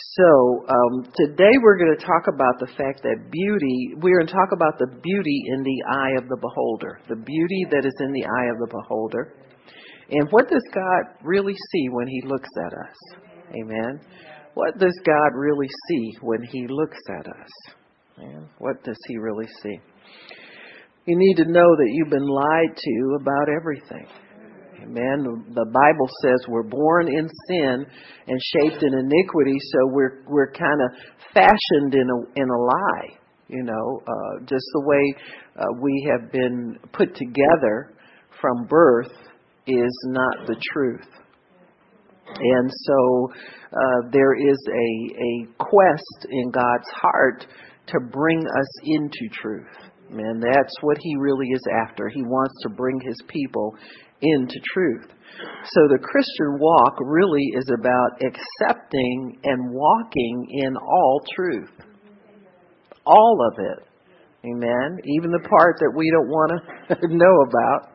So um, today we're going to talk about the fact that beauty, we're going to talk about the beauty in the eye of the beholder, the beauty that is in the eye of the beholder. And what does God really see when he looks at us? Amen. What does God really see when he looks at us? Man, what does he really see? You need to know that you've been lied to about everything. Amen. The Bible says we're born in sin and shaped in iniquity, so we're we're kind of fashioned in a in a lie. You know, uh, just the way uh, we have been put together from birth is not the truth. And so uh, there is a a quest in God's heart to bring us into truth. And that's what he really is after. He wants to bring his people into truth. So the Christian walk really is about accepting and walking in all truth. All of it. Amen. Even the part that we don't want to know about.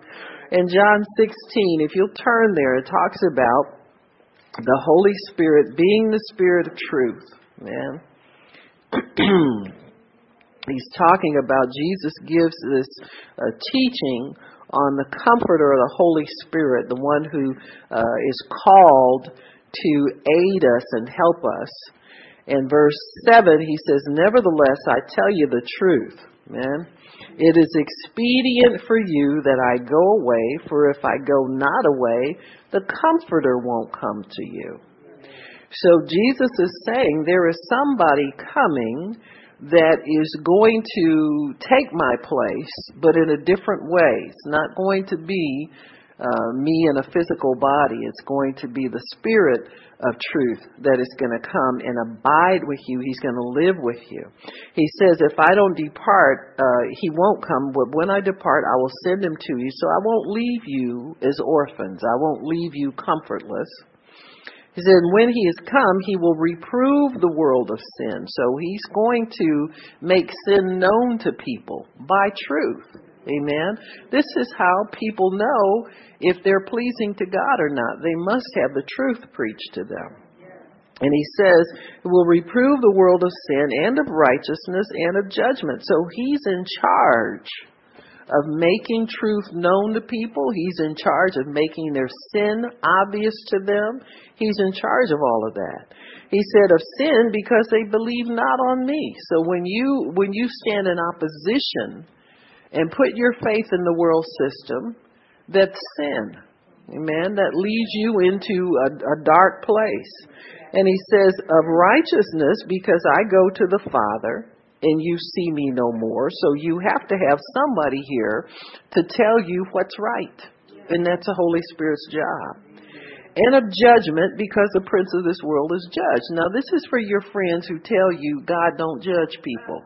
In John 16, if you'll turn there, it talks about the Holy Spirit being the Spirit of truth. Man. He's talking about Jesus gives this uh, teaching on the Comforter, the Holy Spirit, the one who uh, is called to aid us and help us. In verse 7, he says, Nevertheless, I tell you the truth. Man, it is expedient for you that I go away, for if I go not away, the Comforter won't come to you. So Jesus is saying there is somebody coming that is going to take my place, but in a different way. It's not going to be uh, me in a physical body. It's going to be the Spirit of truth that is going to come and abide with you. He's going to live with you. He says, if I don't depart, uh, He won't come, but when I depart, I will send Him to you. So I won't leave you as orphans. I won't leave you comfortless. He said, when he has come, he will reprove the world of sin. So he's going to make sin known to people by truth. Amen. This is how people know if they're pleasing to God or not. They must have the truth preached to them. And he says, will reprove the world of sin and of righteousness and of judgment. So he's in charge of making truth known to people. He's in charge of making their sin obvious to them. He's in charge of all of that. He said of sin because they believe not on me. So when you when you stand in opposition and put your faith in the world system, that's sin. Amen. That leads you into a, a dark place. And he says of righteousness because I go to the Father and you see me no more. So you have to have somebody here to tell you what's right. And that's the Holy Spirit's job. And of judgment because the prince of this world is judged. Now this is for your friends who tell you God don't judge people.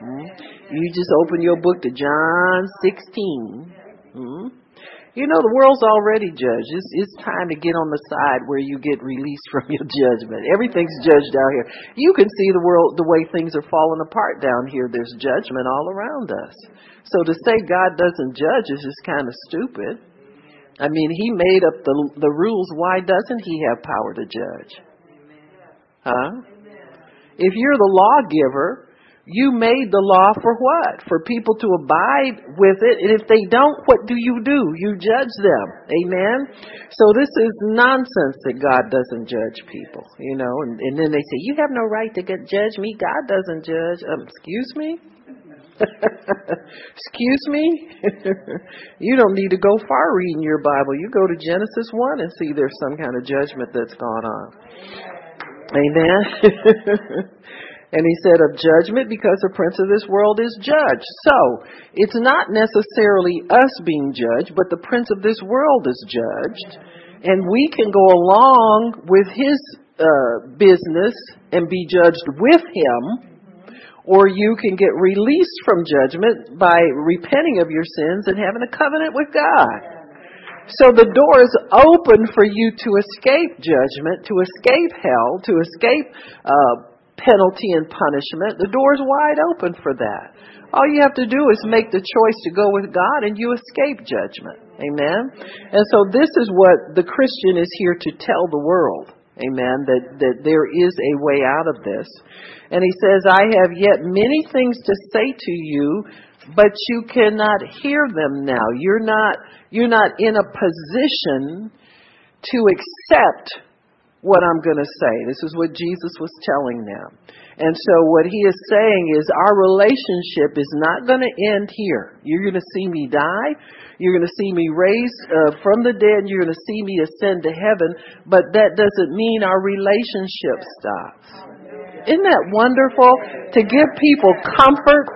Hmm? You just open your book to John 16. Hmm? You know, the world's already judged. It's, it's time to get on the side where you get released from your judgment. Everything's judged out here. You can see the world, the way things are falling apart down here. There's judgment all around us. So to say God doesn't judge is just kind of stupid. I mean, He made up the, the rules. Why doesn't He have power to judge? Huh? If you're the lawgiver, you made the law for what? For people to abide with it. And if they don't, what do you do? You judge them. Amen? So this is nonsense that God doesn't judge people, you know. And, and then they say, you have no right to get, judge me. God doesn't judge. Um, excuse me? excuse me? you don't need to go far reading your Bible. You go to Genesis 1 and see there's some kind of judgment that's gone on. Amen? And he said of judgment because the prince of this world is judged. So, it's not necessarily us being judged, but the prince of this world is judged. And we can go along with his uh, business and be judged with him, or you can get released from judgment by repenting of your sins and having a covenant with God. So the door is open for you to escape judgment, to escape hell, to escape uh, penalty and punishment. The door's wide open for that. All you have to do is make the choice to go with God and you escape judgment. Amen. And so this is what the Christian is here to tell the world. Amen. That, that there is a way out of this. And he says, I have yet many things to say to you, but you cannot hear them now. You're not, you're not in a position to accept what I'm going to say. This is what Jesus was telling them. And so what he is saying is our relationship is not going to end here. You're going to see me die. You're going to see me raised uh, from the dead. You're going to see me ascend to heaven. But that doesn't mean our relationship stops. Isn't that wonderful? To give people comfort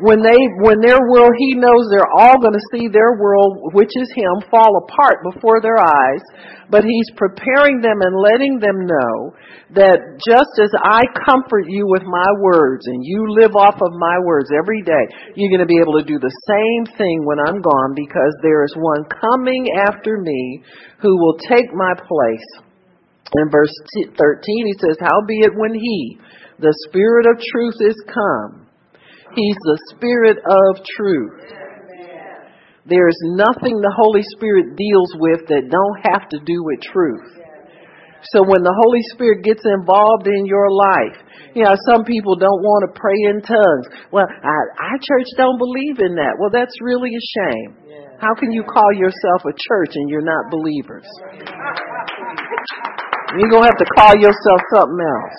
when they when their world he knows they're all going to see their world which is him fall apart before their eyes. But he's preparing them and letting them know that just as I comfort you with my words and you live off of my words every day you're going to be able to do the same thing when I'm gone because there is one coming after me who will take my place. In verse 13 he says howbeit when he the spirit of truth is come He's the Spirit of truth. There's nothing the Holy Spirit deals with that don't have to do with truth. So when the Holy Spirit gets involved in your life, you know, some people don't want to pray in tongues. Well, our church don't believe in that. Well, that's really a shame. How can you call yourself a church and you're not believers? You're going to have to call yourself something else.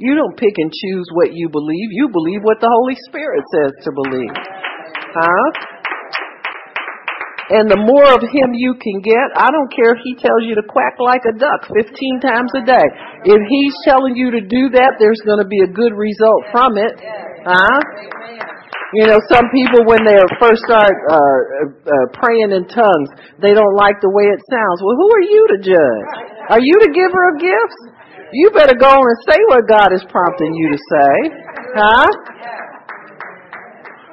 You don't pick and choose what you believe. You believe what the Holy Spirit says to believe. Huh? And the more of him you can get, I don't care if he tells you to quack like a duck 15 times a day. If he's telling you to do that, there's going to be a good result from it. Huh? You know, some people when they first start uh, uh, praying in tongues, they don't like the way it sounds. Well, who are you to judge? Are you the giver of gifts? You better go on and say what God is prompting you to say. Huh?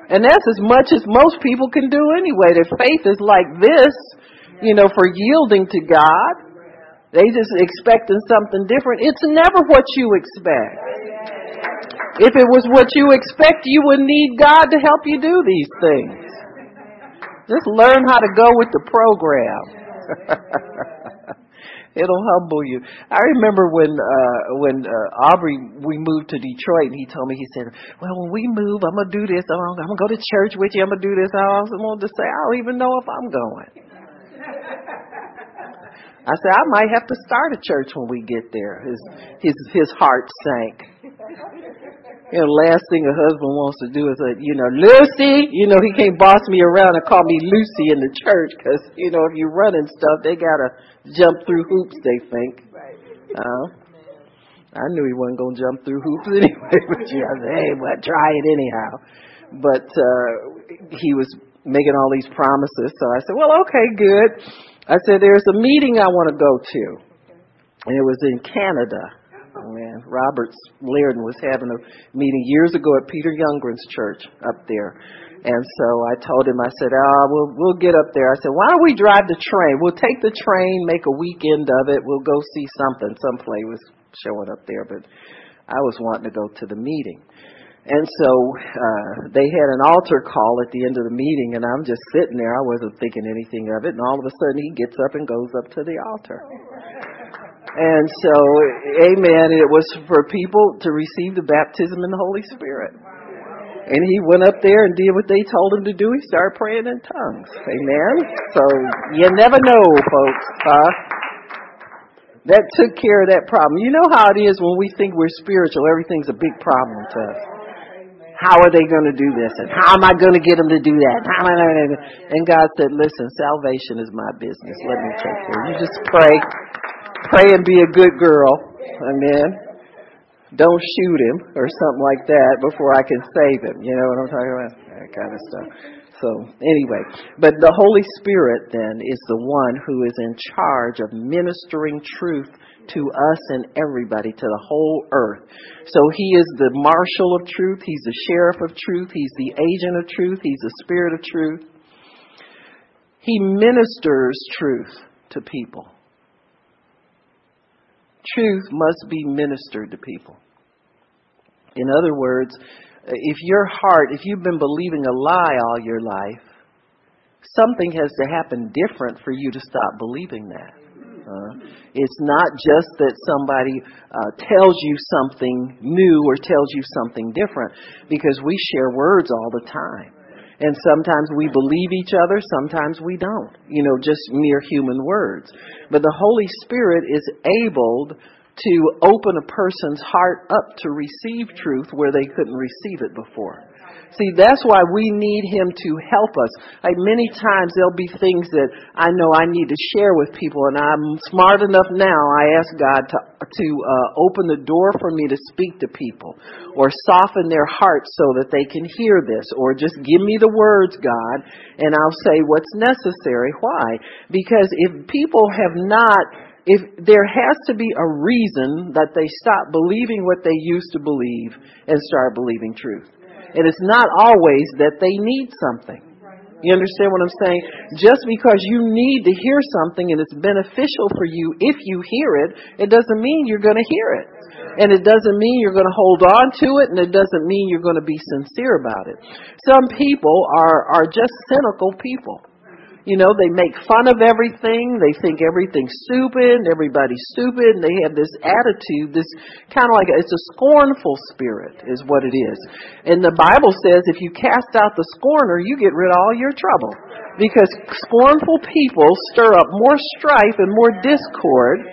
And that's as much as most people can do anyway. Their faith is like this, you know, for yielding to God. They just expecting something different. It's never what you expect. If it was what you expect, you would need God to help you do these things. Just learn how to go with the program. It'll humble you. I remember when uh when uh Aubrey we moved to Detroit and he told me he said, "Well, when we move, I'm gonna do this. I'm gonna, go to church with you. I'm gonna do this." I was wanted to say, "I don't even know if I'm going." I said, "I might have to start a church when we get there." His his his heart sank. You know, last thing a husband wants to do is, uh, you know, Lucy, you know, he can't boss me around and call me Lucy in the church because, you know, if you're running stuff, they got to jump through hoops, they think. Uh, I knew he wasn't going to jump through hoops anyway, but yeah, I said, hey, well, try it anyhow. But, uh, he was making all these promises. So I said, well, okay, good. I said, there's a meeting I want to go to. And it was in Canada. Oh man, Roberts Liardon was having a meeting years ago at Peter Youngren's church up there. And so I told him, I said, oh, we'll, we'll get up there. I said, why don't we drive the train? We'll take the train, make a weekend of it. We'll go see something. Some play was showing up there, but I was wanting to go to the meeting. And so uh, they had an altar call at the end of the meeting, and I'm just sitting there. I wasn't thinking anything of it, and all of a sudden he gets up and goes up to the altar. And so, amen, it was for people to receive the baptism in the Holy Spirit. And he went up there and did what they told him to do. He started praying in tongues. Amen. So you never know, folks, huh? That took care of that problem. You know how it is when we think we're spiritual, everything's a big problem to us. How are they going to do this? And how am I going to get them to do that? And God said, listen, salvation is my business. Let me take care. You just pray pray and be a good girl. Amen. Don't shoot him or something like that before I can save him. You know what I'm talking about? That kind of stuff. So anyway, but the Holy Spirit then is the one who is in charge of ministering truth to us and everybody, to the whole earth. So he is the marshal of truth. He's the sheriff of truth. He's the agent of truth. He's the spirit of truth. He ministers truth to people truth must be ministered to people. In other words, if your heart, if you've been believing a lie all your life, something has to happen different for you to stop believing that. Uh, it's not just that somebody uh, tells you something new or tells you something different, because we share words all the time. And sometimes we believe each other, sometimes we don't. You know, just mere human words. But the Holy Spirit is able to open a person's heart up to receive truth where they couldn't receive it before. See, that's why we need Him to help us. Like many times there'll be things that I know I need to share with people and I'm smart enough now, I ask God to, to uh, open the door for me to speak to people or soften their hearts so that they can hear this or just give me the words, God, and I'll say what's necessary. Why? Because if people have not if there has to be a reason that they stop believing what they used to believe and start believing truth. And it's not always that they need something. You understand what I'm saying? Just because you need to hear something and it's beneficial for you if you hear it, it doesn't mean you're going to hear it. And it doesn't mean you're going to hold on to it and it doesn't mean you're going to be sincere about it. Some people are, are just cynical people. You know, they make fun of everything. They think everything's stupid everybody's stupid. And they have this attitude, this kind of like, it's a scornful spirit is what it is. And the Bible says if you cast out the scorner, you get rid of all your trouble. Because scornful people stir up more strife and more discord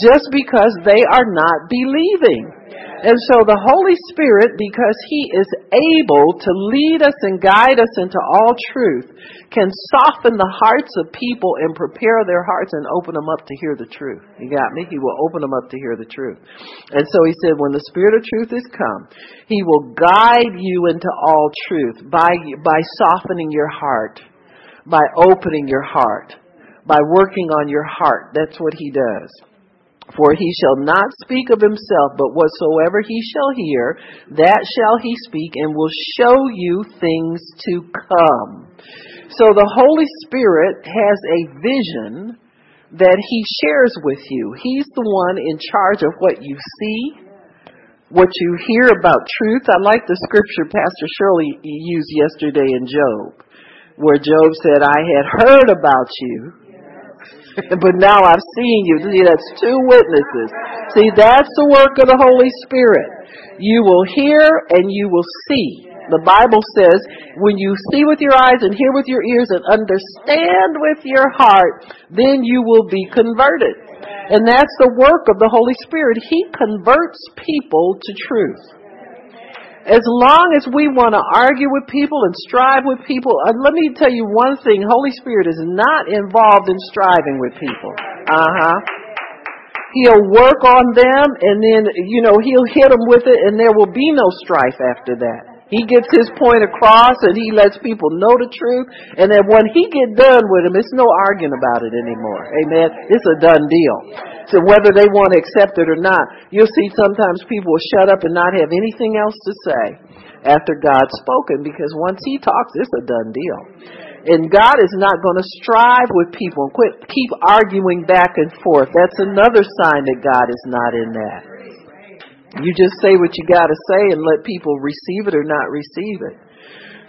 just because they are not believing. And so the Holy Spirit, because He is able to lead us and guide us into all truth, can soften the hearts of people and prepare their hearts and open them up to hear the truth. You got me? He will open them up to hear the truth. And so He said, when the Spirit of truth is come, He will guide you into all truth by, by softening your heart, by opening your heart, by working on your heart. That's what He does. For he shall not speak of himself, but whatsoever he shall hear, that shall he speak, and will show you things to come. So the Holy Spirit has a vision that he shares with you. He's the one in charge of what you see, what you hear about truth. I like the scripture Pastor Shirley used yesterday in Job, where Job said, I had heard about you, but now I've seen you. See, that's two witnesses. See, that's the work of the Holy Spirit. You will hear and you will see. The Bible says, when you see with your eyes and hear with your ears and understand with your heart, then you will be converted. And that's the work of the Holy Spirit. He converts people to truth. As long as we want to argue with people and strive with people, uh, let me tell you one thing. Holy Spirit is not involved in striving with people. Uh huh. He'll work on them and then, you know, he'll hit them with it and there will be no strife after that. He gets his point across and he lets people know the truth. And then when he get done with them, it's no arguing about it anymore. Amen. It's a done deal. So whether they want to accept it or not, you'll see sometimes people will shut up and not have anything else to say after God's spoken because once he talks, it's a done deal. And God is not going to strive with people and quit, keep arguing back and forth. That's another sign that God is not in that. You just say what you got to say and let people receive it or not receive it.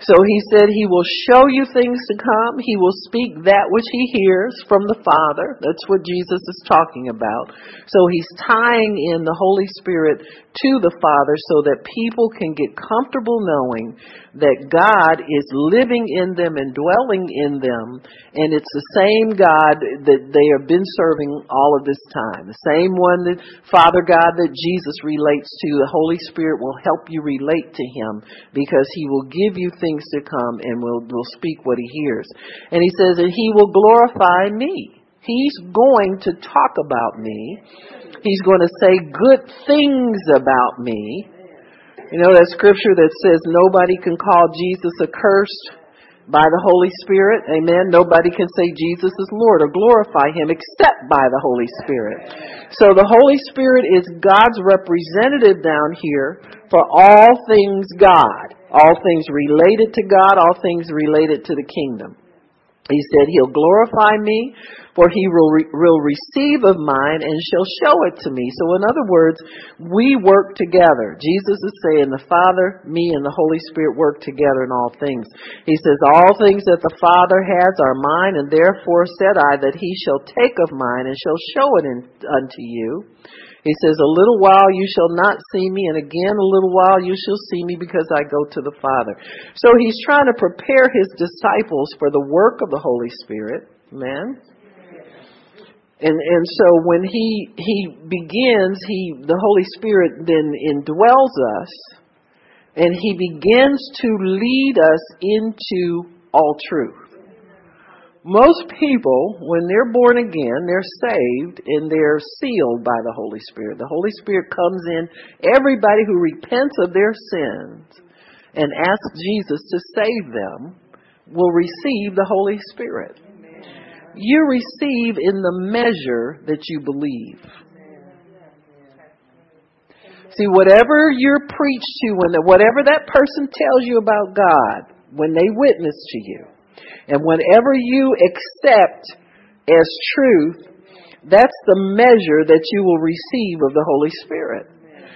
So he said he will show you things to come. He will speak that which he hears from the Father. That's what Jesus is talking about. So he's tying in the Holy Spirit to the Father so that people can get comfortable knowing that God is living in them and dwelling in them. And it's the same God that they have been serving all of this time. The same one that Father God that Jesus relates to. The Holy Spirit will help you relate to Him because He will give you things to come and will, will speak what He hears. And He says that He will glorify me. He's going to talk about me. He's going to say good things about me. You know that scripture that says nobody can call Jesus accursed by the Holy Spirit? Amen. Nobody can say Jesus is Lord or glorify Him except by the Holy Spirit. So the Holy Spirit is God's representative down here for all things God. All things related to God, all things related to the kingdom. He said, He'll glorify me for he will, re- will receive of mine and shall show it to me. So in other words, we work together. Jesus is saying the Father, me, and the Holy Spirit work together in all things. He says, all things that the Father has are mine, and therefore said I that he shall take of mine and shall show it in, unto you. He says, A little while you shall not see me, and again a little while you shall see me because I go to the Father. So he's trying to prepare his disciples for the work of the Holy Spirit. Amen. And and so when he he begins, he the Holy Spirit then indwells us and he begins to lead us into all truth. Most people, when they're born again, they're saved and they're sealed by the Holy Spirit. The Holy Spirit comes in. Everybody who repents of their sins and asks Jesus to save them will receive the Holy Spirit. You receive in the measure that you believe. See, whatever you're preached to, when whatever that person tells you about God, when they witness to you, and whatever you accept as truth, that's the measure that you will receive of the Holy Spirit.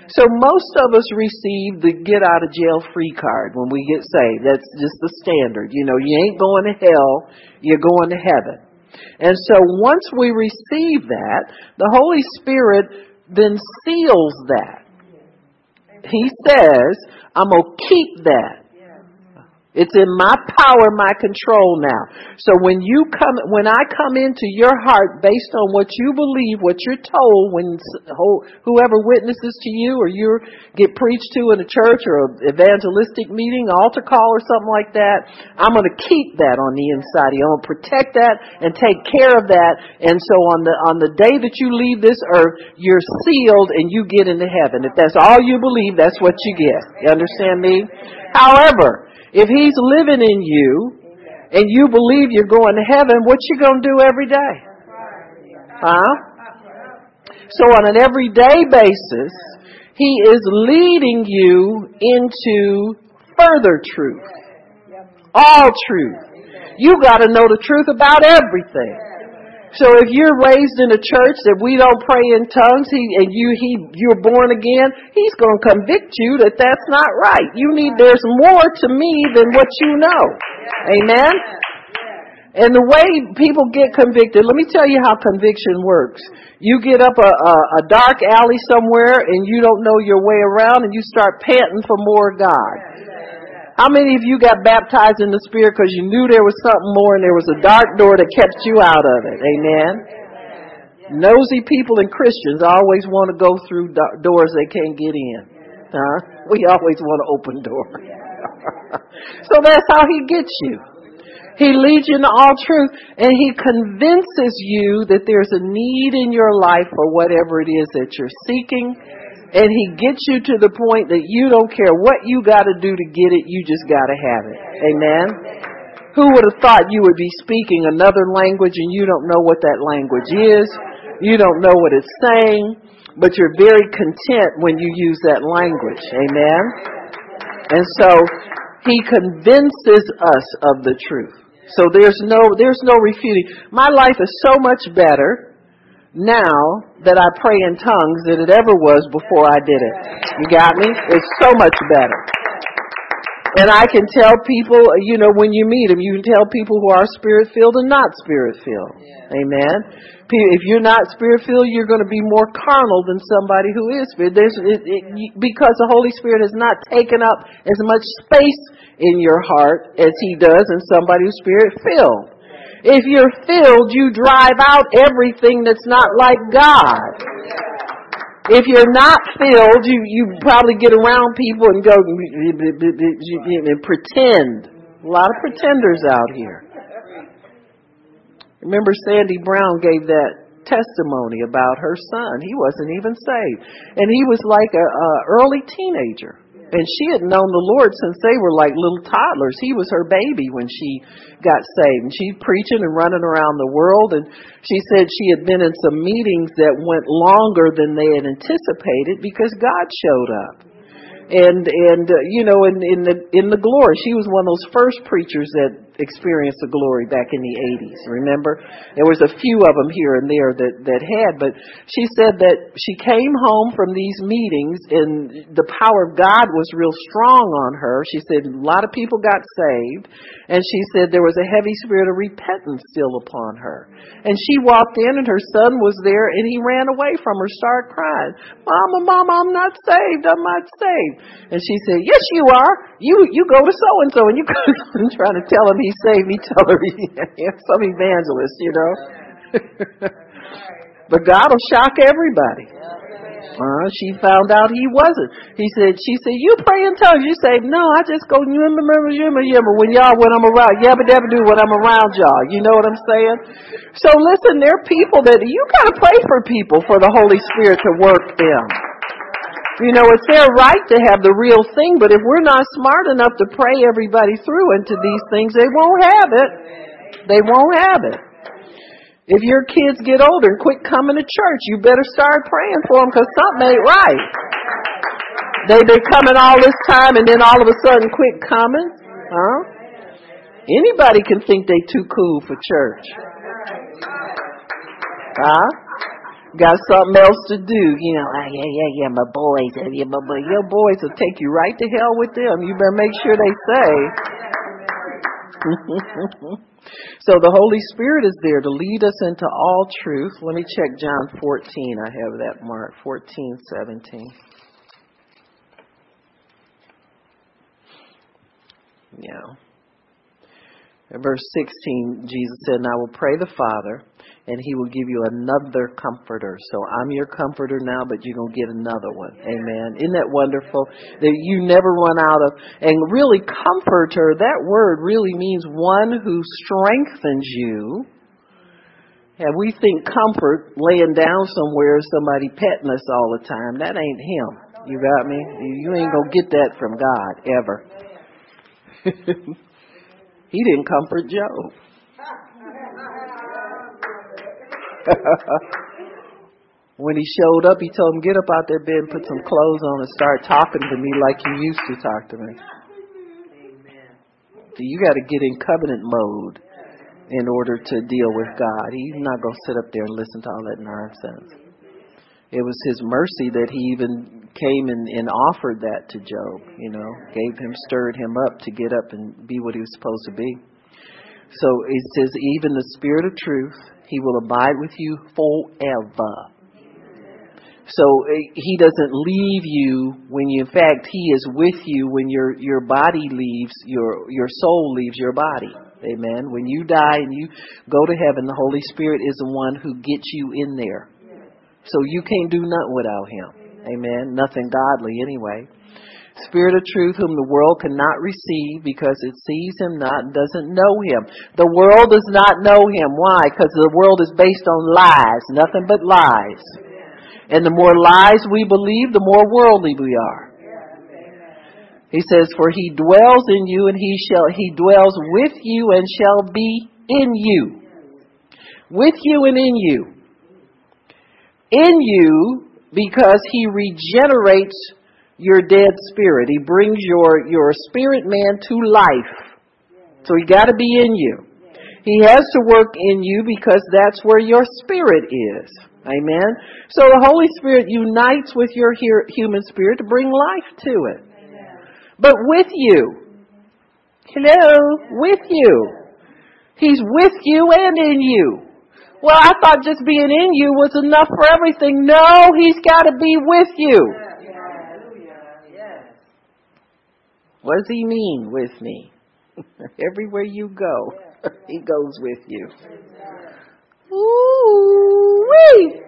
So most of us receive the get out of jail free card when we get saved. That's just the standard. You know, you ain't going to hell, you're going to heaven. And so once we receive that, the Holy Spirit then seals that. He says, I'm going to keep that. It's in my power, my control now. So when you come, when I come into your heart based on what you believe, what you're told, when whoever witnesses to you or you get preached to in a church or an evangelistic meeting, altar call or something like that, I'm going to keep that on the inside. I'm going to protect that and take care of that. And so on the, on the day that you leave this earth, you're sealed and you get into heaven. If that's all you believe, that's what you get. You understand me? However, if he's living in you and you believe you're going to heaven, what you going to do every day? Huh? So on an everyday basis, he is leading you into further truth. All truth. You got to know the truth about everything. So if you're raised in a church that we don't pray in tongues, he and you he you're born again, he's going to convict you that that's not right. You need there's more to me than what you know. Amen. And the way people get convicted, let me tell you how conviction works. You get up a, a, a dark alley somewhere and you don't know your way around and you start panting for more God. How many of you got baptized in the Spirit because you knew there was something more and there was a dark door that kept you out of it? Amen. Nosy people and Christians always want to go through doors they can't get in. Huh? We always want to open doors. so that's how he gets you. He leads you into all truth and he convinces you that there's a need in your life for whatever it is that you're seeking and he gets you to the point that you don't care what you got to do to get it, you just got to have it. Amen. Who would have thought you would be speaking another language and you don't know what that language is? You don't know what it's saying, but you're very content when you use that language. Amen. And so he convinces us of the truth. So there's no there's no refuting. My life is so much better now that I pray in tongues than it ever was before I did it. You got me? It's so much better. And I can tell people, you know, when you meet them, you can tell people who are spirit filled and not spirit filled. Amen. If you're not spirit filled, you're going to be more carnal than somebody who is spirit. There's, it, it, because the Holy Spirit has not taken up as much space in your heart as He does in somebody who's spirit filled. If you're filled, you drive out everything that's not like God. If you're not filled, you, you probably get around people and go and pretend. A lot of pretenders out here. Remember Sandy Brown gave that testimony about her son. He wasn't even saved. And he was like a, a early teenager. And she had known the Lord since they were like little toddlers. He was her baby when she got saved. And she's preaching and running around the world. And she said she had been in some meetings that went longer than they had anticipated because God showed up. And and uh, you know in in the in the glory, she was one of those first preachers that experienced the glory back in the 80s. Remember? There was a few of them here and there that, that had, but she said that she came home from these meetings and the power of God was real strong on her. She said a lot of people got saved and she said there was a heavy spirit of repentance still upon her. And she walked in and her son was there and he ran away from her, started crying. Mama, mama, I'm not saved. I'm not saved. And she said, yes, you are. You, you go to so and so and you trying to tell him he saved me, tell her some evangelist, you know. but God will shock everybody. Uh, she found out he wasn't. He said, she said, you pray in tongues. You say, no, I just go, you remember, you remember, remember when y'all, when I'm around, yabba dabba do when I'm around y'all. You know what I'm saying? So listen, there are people that, you gotta pray for people for the Holy Spirit to work them. You know, it's their right to have the real thing, but if we're not smart enough to pray everybody through into these things, they won't have it. They won't have it. If your kids get older and quit coming to church, you better start praying for them because something ain't right. They've been coming all this time and then all of a sudden quit coming. Huh? Anybody can think they too cool for church. Huh? Got something else to do. You know, ah, yeah, yeah, yeah, my boys, yeah, my boy, your boys will take you right to hell with them. You better make sure they say. so the Holy Spirit is there to lead us into all truth. Let me check John 14. I have that mark. 14, 17. Yeah. In verse 16, Jesus said, And I will pray the Father, and he will give you another comforter. So I'm your comforter now, but you're going to get another one. Amen. Isn't that wonderful? That you never run out of, and really comforter, that word really means one who strengthens you. And we think comfort laying down somewhere, somebody petting us all the time. That ain't him. You got me? You ain't gonna get that from God, ever. he didn't comfort Job. when he showed up, he told him, Get up out there bed and put some clothes on and start talking to me like you used to talk to me. So you got to get in covenant mode in order to deal with God. He's not going to sit up there and listen to all that nonsense. It was his mercy that he even came and, and offered that to Job, you know, gave him, stirred him up to get up and be what he was supposed to be. So it says, even the spirit of truth, he will abide with you forever. So eh, he doesn't leave you when you, in fact, he is with you when your, your body leaves, your, your soul leaves your body. Amen. When you die and you go to heaven, the Holy Spirit is the one who gets you in there. So you can't do nothing without him. Amen. Nothing godly anyway. Spirit of truth, whom the world cannot receive because it sees him not and doesn't know him. The world does not know him. Why? Because the world is based on lies, nothing but lies. And the more lies we believe, the more worldly we are. He says, For he dwells in you and he shall, he dwells with you and shall be in you. With you and in you. In you because he regenerates your dead spirit. He brings your, your spirit man to life. So he got to be in you. He has to work in you because that's where your spirit is. Amen. So the Holy Spirit unites with your human spirit to bring life to it. But with you. Hello? With you. He's with you and in you. Well, I thought just being in you was enough for everything. No, he's got to be with you. What does he mean with me? Everywhere you go, he goes with you. Ooh wee!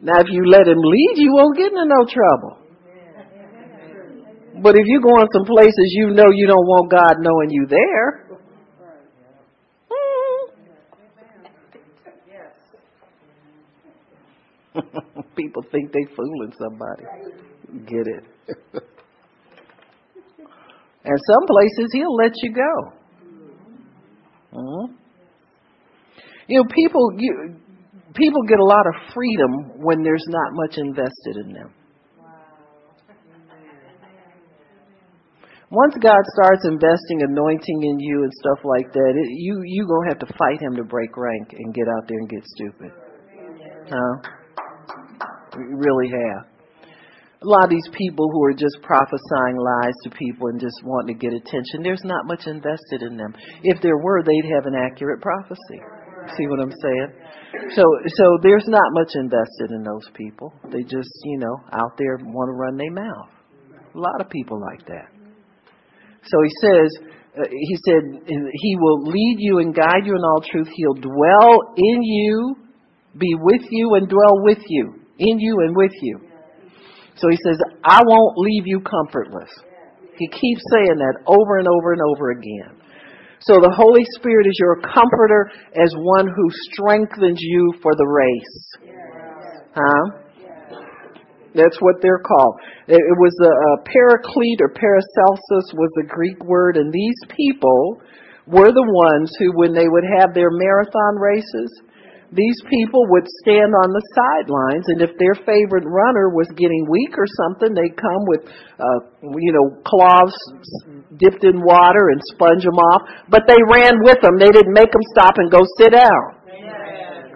Now, if you let him lead, you won't get into no trouble. But if you go in some places you know you don't want God knowing you there, people think they fooling somebody. Get it. And some places he'll let you go. Mm-hmm. You know, people you, people get a lot of freedom when there's not much invested in them. Once God starts investing anointing in you and stuff like that, it, you you gonna have to fight Him to break rank and get out there and get stupid. Huh? You really have. A lot of these people who are just prophesying lies to people and just wanting to get attention, there's not much invested in them. If there were, they'd have an accurate prophecy. See what I'm saying? So, so there's not much invested in those people. They just, you know, out there want to run their mouth. A lot of people like that. So he says, uh, he said, he will lead you and guide you in all truth. He'll dwell in you, be with you, and dwell with you, in you and with you. So he says, I won't leave you comfortless. He keeps saying that over and over and over again. So the Holy Spirit is your comforter as one who strengthens you for the race. Huh? That's what they're called. It was a, a paraclete or paracelsus was the Greek word, and these people were the ones who, when they would have their marathon races, these people would stand on the sidelines, and if their favorite runner was getting weak or something, they'd come with, uh, you know, cloths dipped in water and sponge them off. But they ran with them. They didn't make them stop and go sit down.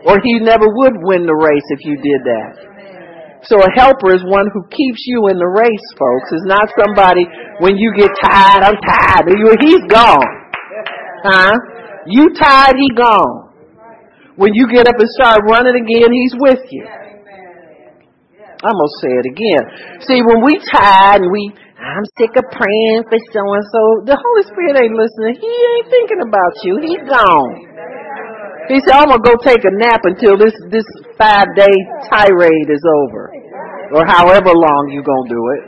Or he never would win the race if you did that. So a helper is one who keeps you in the race, folks. It's not somebody when you get tired, I'm tired. He's gone. Huh? You tired, he gone. When you get up and start running again, He's with you. I'm going to say it again. See, when we tired and we, I'm sick of praying for so and so, the Holy Spirit ain't listening. He ain't thinking about you. He's gone. He said, I'm going to go take a nap until this, this five day tirade is over. Or however long you're going to do it.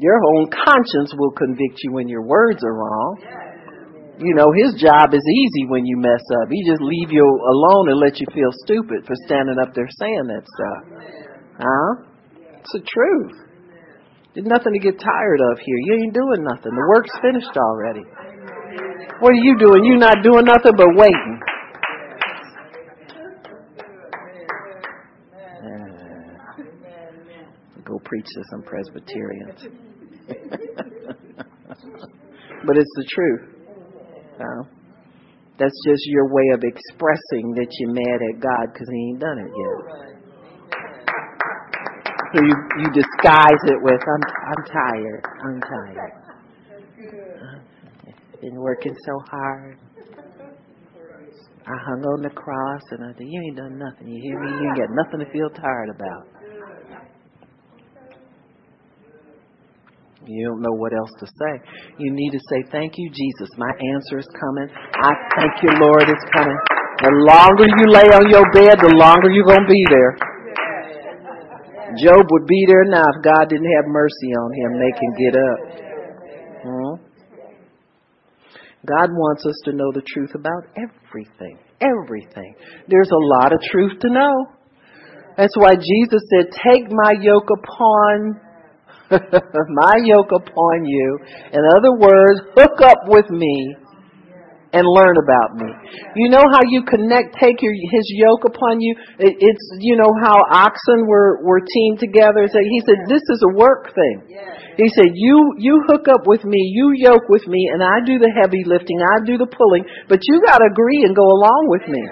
Your own conscience will convict you when your words are wrong you know, his job is easy when you mess up. He just leave you alone and let you feel stupid for standing up there saying that stuff. Huh? It's the truth. There's nothing to get tired of here. You ain't doing nothing. The work's finished already. What are you doing? You're not doing nothing but waiting. Go preach to some Presbyterians. but it's the truth. No. That's just your way of expressing that you're mad at God because He ain't done it yet. So you you disguise it with I'm I'm tired. I'm tired. I've been working so hard. I hung on the cross and I said, You ain't done nothing. You hear me? You ain't got nothing to feel tired about. You don't know what else to say. You need to say, Thank you, Jesus. My answer is coming. I thank you, Lord, it's coming. The longer you lay on your bed, the longer you're going to be there. Job would be there now if God didn't have mercy on him. They can get up. Hmm? God wants us to know the truth about everything. Everything. There's a lot of truth to know. That's why Jesus said, Take my yoke upon my yoke upon you. In other words, hook up with me and learn about me. You know how you connect, take your, his yoke upon you? It, it's, you know how oxen were, were teamed together. So he said, this is a work thing. He said, you, you hook up with me, you yoke with me, and I do the heavy lifting, I do the pulling, but you gotta agree and go along with me.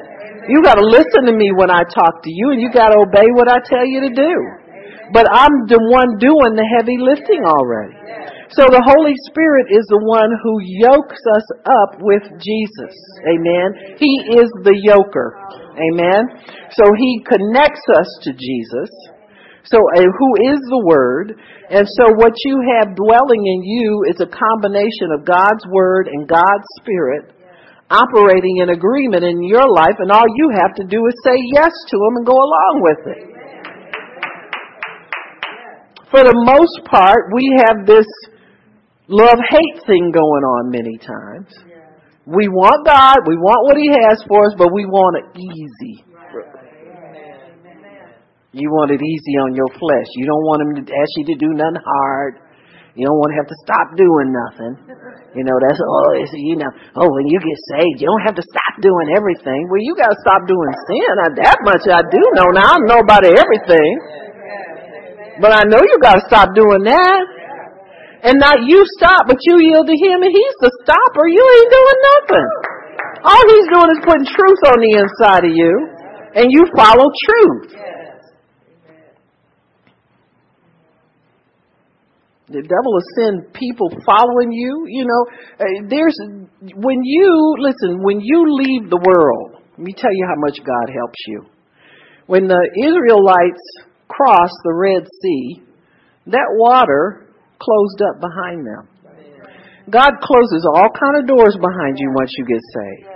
You gotta listen to me when I talk to you, and you gotta obey what I tell you to do. But I'm the one doing the heavy lifting already. So the Holy Spirit is the one who yokes us up with Jesus. Amen. He is the yoker. Amen. So he connects us to Jesus. So uh, who is the Word? And so what you have dwelling in you is a combination of God's Word and God's Spirit operating in agreement in your life, and all you have to do is say yes to Him and go along with it for the most part, we have this love hate thing going on many times. We want God, we want what He has for us, but we want it easy. You want it easy on your flesh. You don't want Him to ask you to do nothing hard. You don't want to have to stop doing nothing. You know, that's oh, it's, you know, oh, when you get saved, you don't have to stop doing everything. Well, you got to stop doing sin. Now, that much I do know. Now I know about everything. But I know you got to stop doing that. And not you stop, but you yield to him and he's the stopper. You ain't doing nothing. All he's doing is putting truth on the inside of you and you follow truth. The devil will send people following you. You know, uh, there's, when you, listen, when you leave the world, let me tell you how much God helps you. When the Israelites crossed the Red Sea, that water closed up behind them. God closes all kind of doors behind you once you get saved.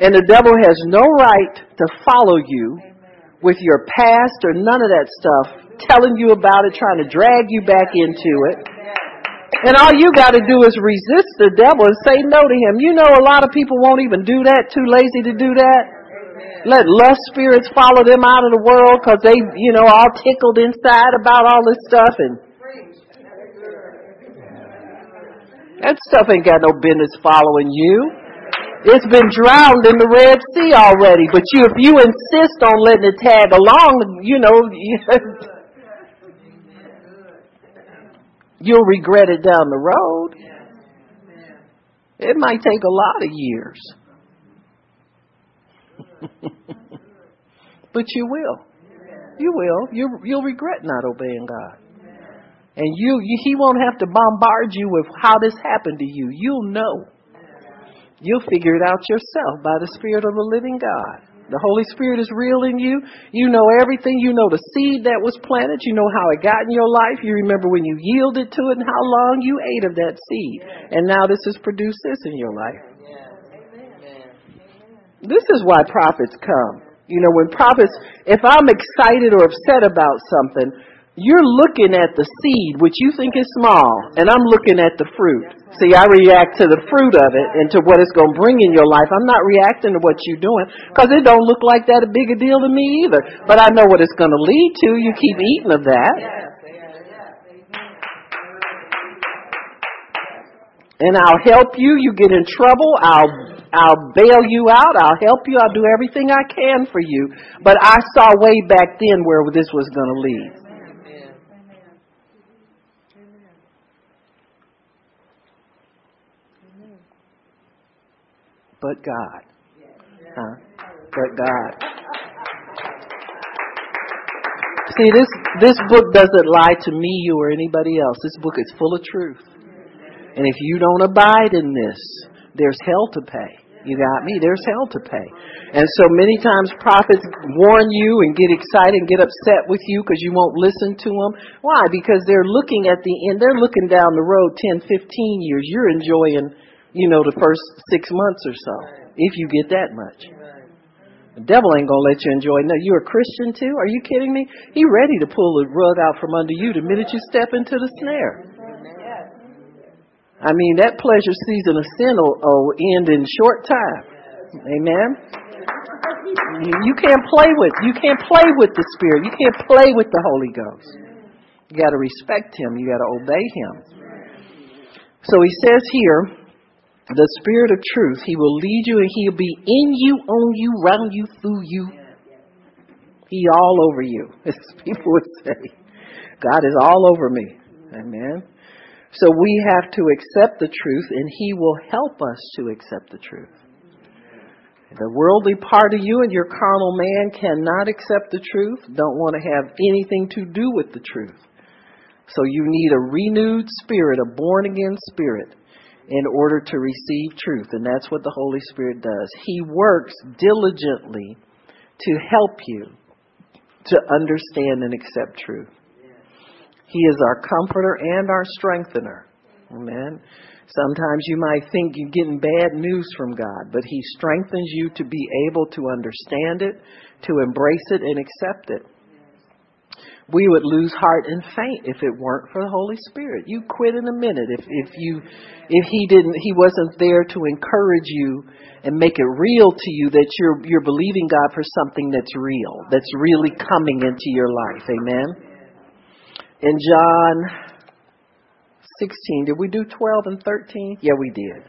And the devil has no right to follow you with your past or none of that stuff telling you about it, trying to drag you back into it. And all you got to do is resist the devil and say no to him. You know, a lot of people won't even do that, too lazy to do that. Let lust spirits follow them out of the world because they, you know, all tickled inside about all this stuff and that stuff ain't got no business following you. It's been drowned in the Red Sea already. But you, if you insist on letting it tag along, you know, You'll regret it down the road. It might take a lot of years. but you will. You will. You, you'll regret not obeying God. And you, you, he won't have to bombard you with how this happened to you. You'll know. You'll figure it out yourself by the Spirit of the living God. The Holy Spirit is real in you. You know everything. You know the seed that was planted. You know how it got in your life. You remember when you yielded to it and how long you ate of that seed. And now this has produced this in your life. This is why prophets come. You know, when prophets, if I'm excited or upset about something, you're looking at the seed, which you think is small, and I'm looking at the fruit. See, I react to the fruit of it and to what it's going to bring in your life. I'm not reacting to what you're doing because it don't look like that a big a deal to me either. But I know what it's going to lead to. You keep eating of that. And I'll help you. You get in trouble. I'll I'll bail you out. I'll help you. I'll do everything I can for you. But I saw way back then where this was going to lead. but God. Huh? But God. See, this, this book doesn't lie to me, you, or anybody else. This book is full of truth. And if you don't abide in this, there's hell to pay. You got me? There's hell to pay. And so many times prophets warn you and get excited and get upset with you because you won't listen to them. Why? Because they're looking at the end. They're looking down the road 10, 15 years. You're enjoying you know, the first six months or so, if you get that much. The devil ain't gonna let you enjoy. No, you're a Christian too? Are you kidding me? He ready to pull the rug out from under you the minute you step into the snare. I mean, that pleasure season of sin will, uh, will end in short time. Amen. You can't play with you can't play with the Spirit. You can't play with the Holy Ghost. You got to respect Him. You got to obey Him. So He says here, the Spirit of truth. He will lead you and He'll be in you, on you, round you, through you. He all over you, as people would say. God is all over me. Amen. So we have to accept the truth and He will help us to accept the truth. The worldly part of you and your carnal man cannot accept the truth, don't want to have anything to do with the truth. So you need a renewed spirit, a born again spirit in order to receive truth. And that's what the Holy Spirit does. He works diligently to help you to understand and accept truth. He is our comforter and our strengthener. Amen. Sometimes you might think you're getting bad news from God, but He strengthens you to be able to understand it, to embrace it, and accept it we would lose heart and faint if it weren't for the Holy Spirit. You quit in a minute if if you if he didn't he wasn't there to encourage you and make it real to you that you're you're believing God for something that's real, that's really coming into your life. Amen. In John 16. Did we do 12 and 13? Yeah, we did.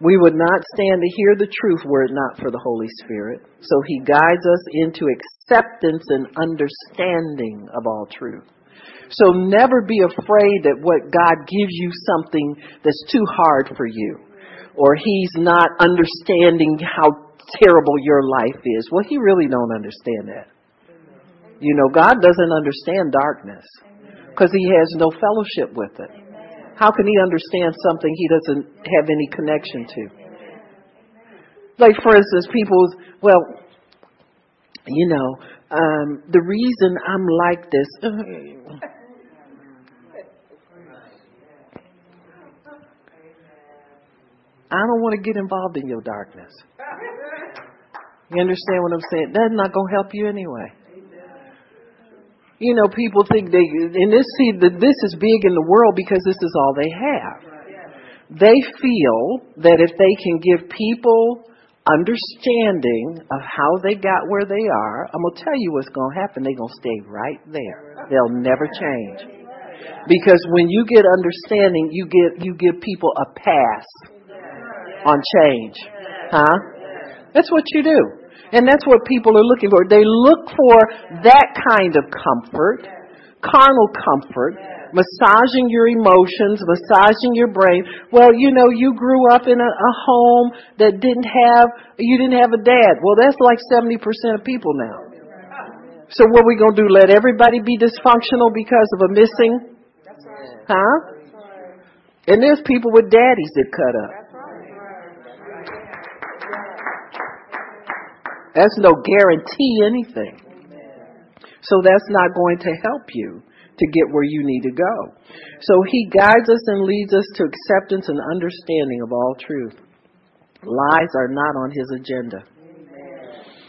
We would not stand to hear the truth were it not for the Holy Spirit. So he guides us into acceptance and understanding of all truth. So never be afraid that what God gives you something that's too hard for you or he's not understanding how terrible your life is. Well, he really don't understand that. You know, God doesn't understand darkness because he has no fellowship with it. How can he understand something he doesn't have any connection to? Like, for instance, people, well, you know, um, the reason I'm like this. I don't want to get involved in your darkness. You understand what I'm saying? That's not going to help you anyway. You know, people think they, and this, see, that this is big in the world because this is all they have. They feel that if they can give people understanding of how they got where they are, I'm going to tell you what's going to happen. They're going to stay right there. They'll never change. Because when you get understanding, you get, you give people a pass on change. Huh? That's what you do. And that's what people are looking for. They look for that kind of comfort, carnal comfort, massaging your emotions, massaging your brain. Well, you know, you grew up in a, a home that didn't have, you didn't have a dad. Well, that's like 70% of people now. So what are we going to do? Let everybody be dysfunctional because of a missing? Huh? And there's people with daddies that cut up. That's no guarantee anything. So that's not going to help you to get where you need to go. So he guides us and leads us to acceptance and understanding of all truth. Lies are not on his agenda.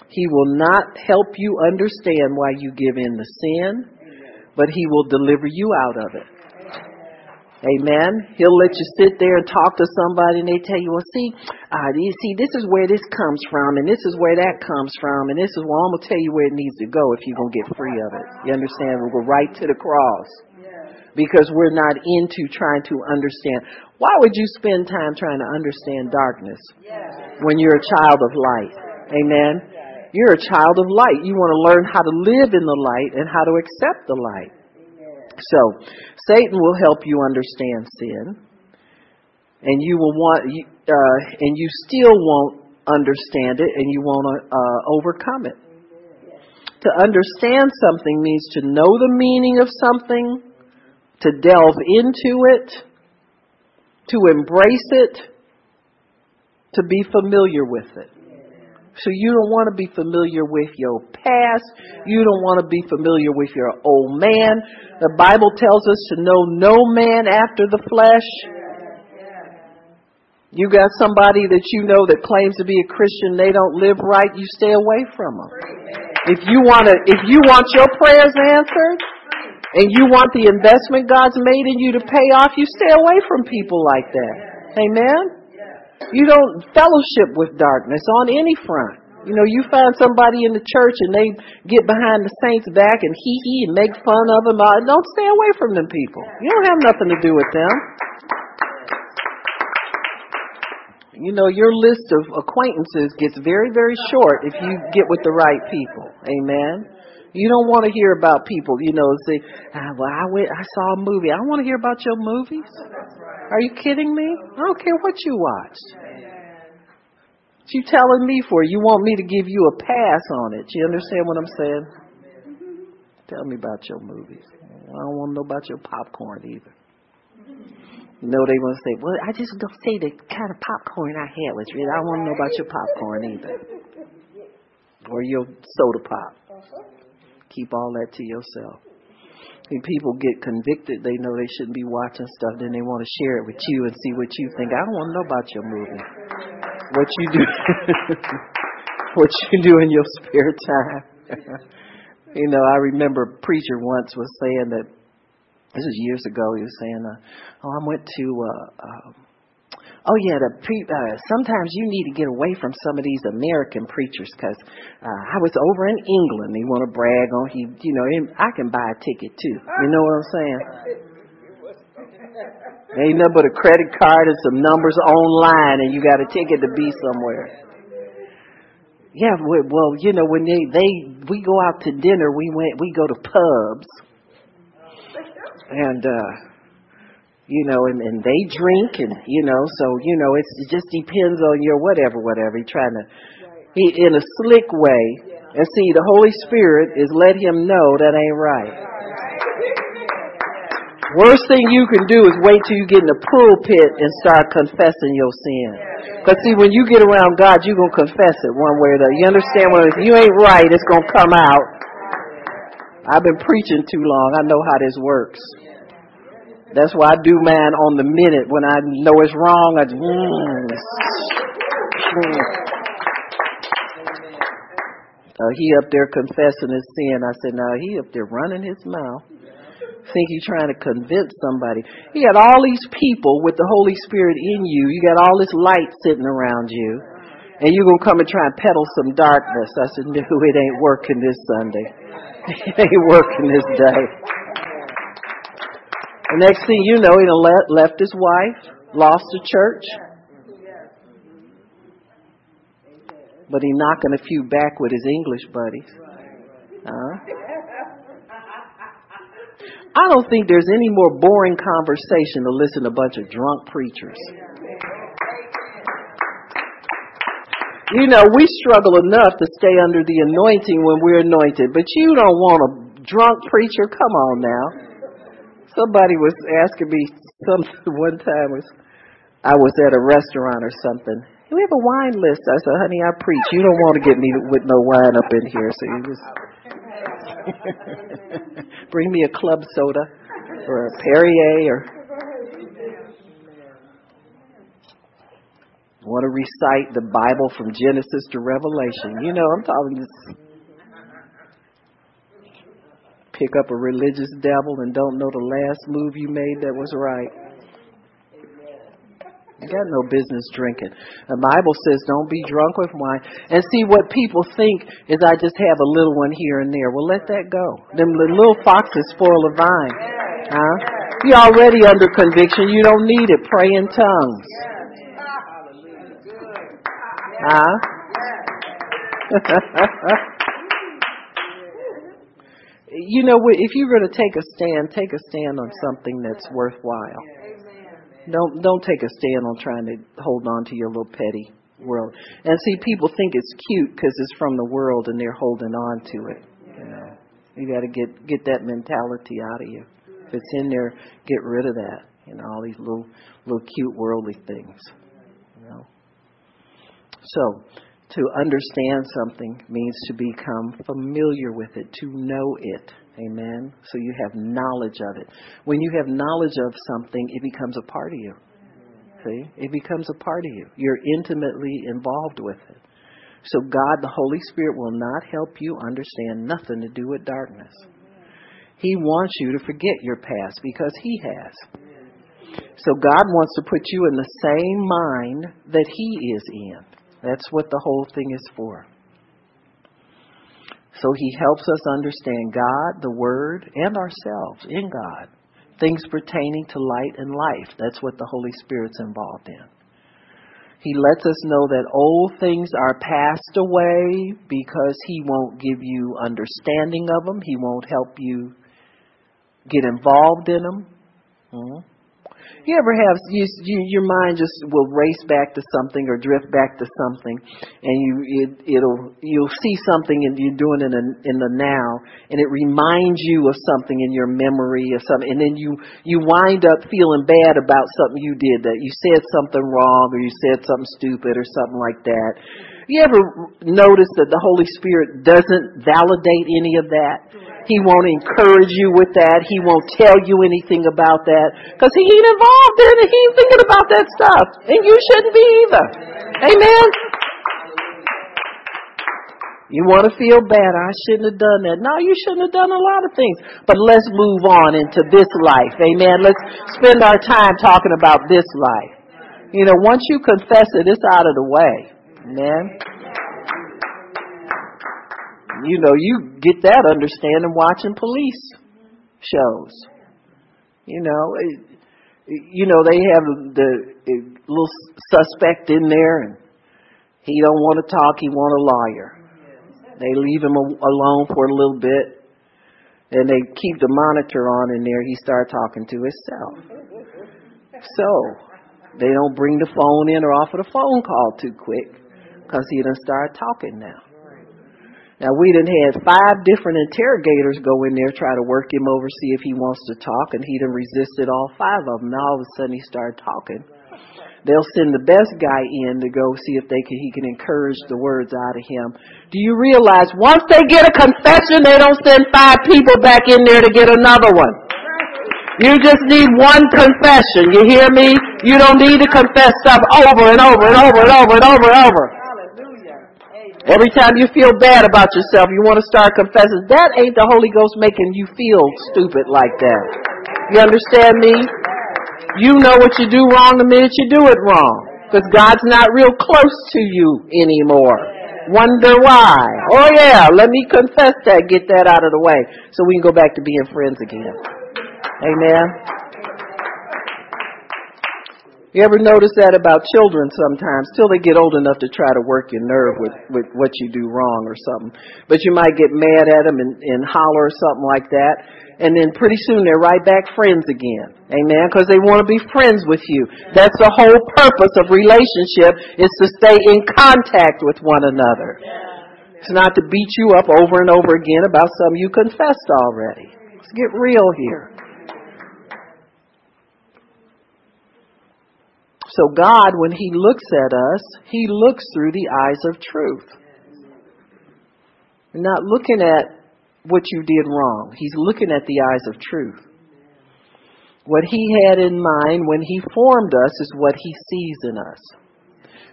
He will not help you understand why you give in to sin, but he will deliver you out of it. Amen. He'll let you sit there and talk to somebody and they tell you, well, see, uh, you see, this is where this comes from and this is where that comes from and this is, well, I'm to tell you where it needs to go if you're to get free of it. You understand? We'll go right to the cross. Because we're not into trying to understand. Why would you spend time trying to understand darkness when you're a child of light? Amen. You're a child of light. You want to learn how to live in the light and how to accept the light. So, Satan will help you understand sin, and you will want, uh, and you still won't understand it, and you won't uh, overcome it. To understand something means to know the meaning of something, to delve into it, to embrace it, to be familiar with it. So you don't want to be familiar with your past. You don't want to be familiar with your old man. The Bible tells us to know no man after the flesh. You got somebody that you know that claims to be a Christian, they don't live right, you stay away from them. If you want to, if you want your prayers answered, and you want the investment God's made in you to pay off, you stay away from people like that. Amen? You don't fellowship with darkness on any front. You know, you find somebody in the church and they get behind the saints' back and hee hee and make fun of them. Uh, don't stay away from them people. You don't have nothing to do with them. You know, your list of acquaintances gets very, very short if you get with the right people. Amen. You don't want to hear about people, you know, say, ah, well, I went, I saw a movie. I want to hear about your movies. Are you kidding me? I don't care what you watch. What you telling me for? You want me to give you a pass on it. You understand what I'm saying? Tell me about your movies. I don't want to know about your popcorn either. You know they want to say, well, I just don't say the kind of popcorn I had was real. I don't want to know about your popcorn either. Or your soda pop. Keep all that to yourself. When people get convicted, they know they shouldn't be watching stuff, then they want to share it with you and see what you think. I don't want to know about your movie. What you do, what you do in your spare time. you know, I remember a preacher once was saying that, this is years ago, he was saying, uh, oh, I went to, uh, uh, oh yeah, the pre, uh, sometimes you need to get away from some of these American preachers because uh, I was over in England. He want to brag on he, you know, I can buy a ticket too. You know what I'm saying? Ain't nothing but a credit card and some numbers online, and you got a ticket to be somewhere. Yeah, well, you know, when they they we go out to dinner, we went we go to pubs and uh, you know, and, and they drink, and you know, so you know, it's, it just depends on your whatever, whatever. He trying to, he in a slick way, and see, the Holy Spirit is let him know that ain't right. Worst thing you can do is wait till you get in the pulpit and start confessing your sin. Because see, when you get around God, you're going to confess it one way or the other. You understand what? If you ain't right, it's going to come out. I've been preaching too long. I know how this works. That's why I do mine on the minute. When I know it's wrong, I just, mm. Uh, he up there confessing his sin. I said, now he up there running his mouth. Think he's trying to convince somebody. He got all these people with the Holy Spirit in you. You got all this light sitting around you. And you're going to come and try and peddle some darkness. I said, no, it ain't working this Sunday. it ain't working this day. The next thing you know, he left, his wife, lost the church. But he knocking a few back with his English buddies. Huh? I don't think there's any more boring conversation to listen to a bunch of drunk preachers. You know, we struggle enough to stay under the anointing when we're anointed, but you don't want a drunk preacher. Come on now. Somebody was asking me some one time was I was at a restaurant or something. We have a wine list. I said, honey, I preach. You don't want to get me with no wine up in here, so you just bring me a club soda or a Perrier or want to recite the Bible from Genesis to Revelation. You know, I'm talking just pick up a religious devil and don't know the last move you made that was right. You got no business drinking. The Bible says don't be drunk with wine. And see what people think is I just have a little one here and there. Well, let that go. Them little foxes spoil the vine. Huh? You're already under conviction. You don't need it. Pray in tongues. Huh? you know, if you're going to take a stand, take a stand on something that's worthwhile. Don't don't take a stand on trying to hold on to your little petty world. And see, people think it's cute because it's from the world and they're holding on to it. You know, you got to get get that mentality out of you. If it's in there, get rid of that. You know, all these little little cute worldly things. You know. So, to understand something means to become familiar with it, to know it. Amen. So you have knowledge of it. When you have knowledge of something, it becomes a part of you. See? It becomes a part of you. You're intimately involved with it. So God, the Holy Spirit, will not help you understand nothing to do with darkness. He wants you to forget your past because He has. So God wants to put you in the same mind that He is in. That's what the whole thing is for. So he helps us understand God, the Word, and ourselves in God. Things pertaining to light and life. That's what the Holy Spirit's involved in. He lets us know that old things are passed away because He won't give you understanding of them. He won't help you get involved in them. Mm-hmm. You ever have you, you, your mind just will race back to something or drift back to something, and you it, it'll you'll see something and you're doing it in, in the now, and it reminds you of something in your memory or something, and then you you wind up feeling bad about something you did that you said something wrong or you said something stupid or something like that. You ever notice that the Holy Spirit doesn't validate any of that? He won't encourage you with that. He won't tell you anything about that because he ain't involved in it. He ain't thinking about that stuff. And you shouldn't be either. Amen. You want to feel bad. I shouldn't have done that. No, you shouldn't have done a lot of things. But let's move on into this life. Amen. Let's spend our time talking about this life. You know, once you confess it, it's out of the way. Amen you know, you get that understanding watching police shows. You know, eh, you know they have the eh, little suspect in there, and he don't want to talk. He want a lawyer. They leave him alone for a little bit, and they keep the monitor on in there, he start talking to himself. So they don't bring the phone in or offer the phone call too quick because he done start talking now. Now we done had five different interrogators go in there try to work him over, see if he wants to talk, and he done resisted all five of them. Now all of a sudden he started talking. They'll send the best guy in to go see if they can he can encourage the words out of him. Do you realize once they get a confession, they don't send five people back in there to get another one. You just need one confession. You hear me? You don't need to confess stuff over and over and over and over and over and over. Every time you feel bad about yourself, you want to start confessing. That ain't the Holy Ghost making you feel stupid like that. You understand me? You know what you do wrong the minute you do it wrong. Because God's not real close to you anymore. Wonder why. Oh yeah, let me confess that, get that out of the way. So we can go back to being friends again. Amen. You ever notice that about children sometimes, till they get old enough to try to work your nerve with, with what you do wrong or something. But you might get mad at them and, and holler or something like that. And then pretty soon they're right back friends again. Amen. Because they want to be friends with you. That's the whole purpose of relationship is to stay in contact with one another. It's not to beat you up over and over again about something you confessed already. Let's get real here. So God, when He looks at us, He looks through the eyes of truth. He's not looking at what you did wrong. He's looking at the eyes of truth. What He had in mind when He formed us is what He sees in us.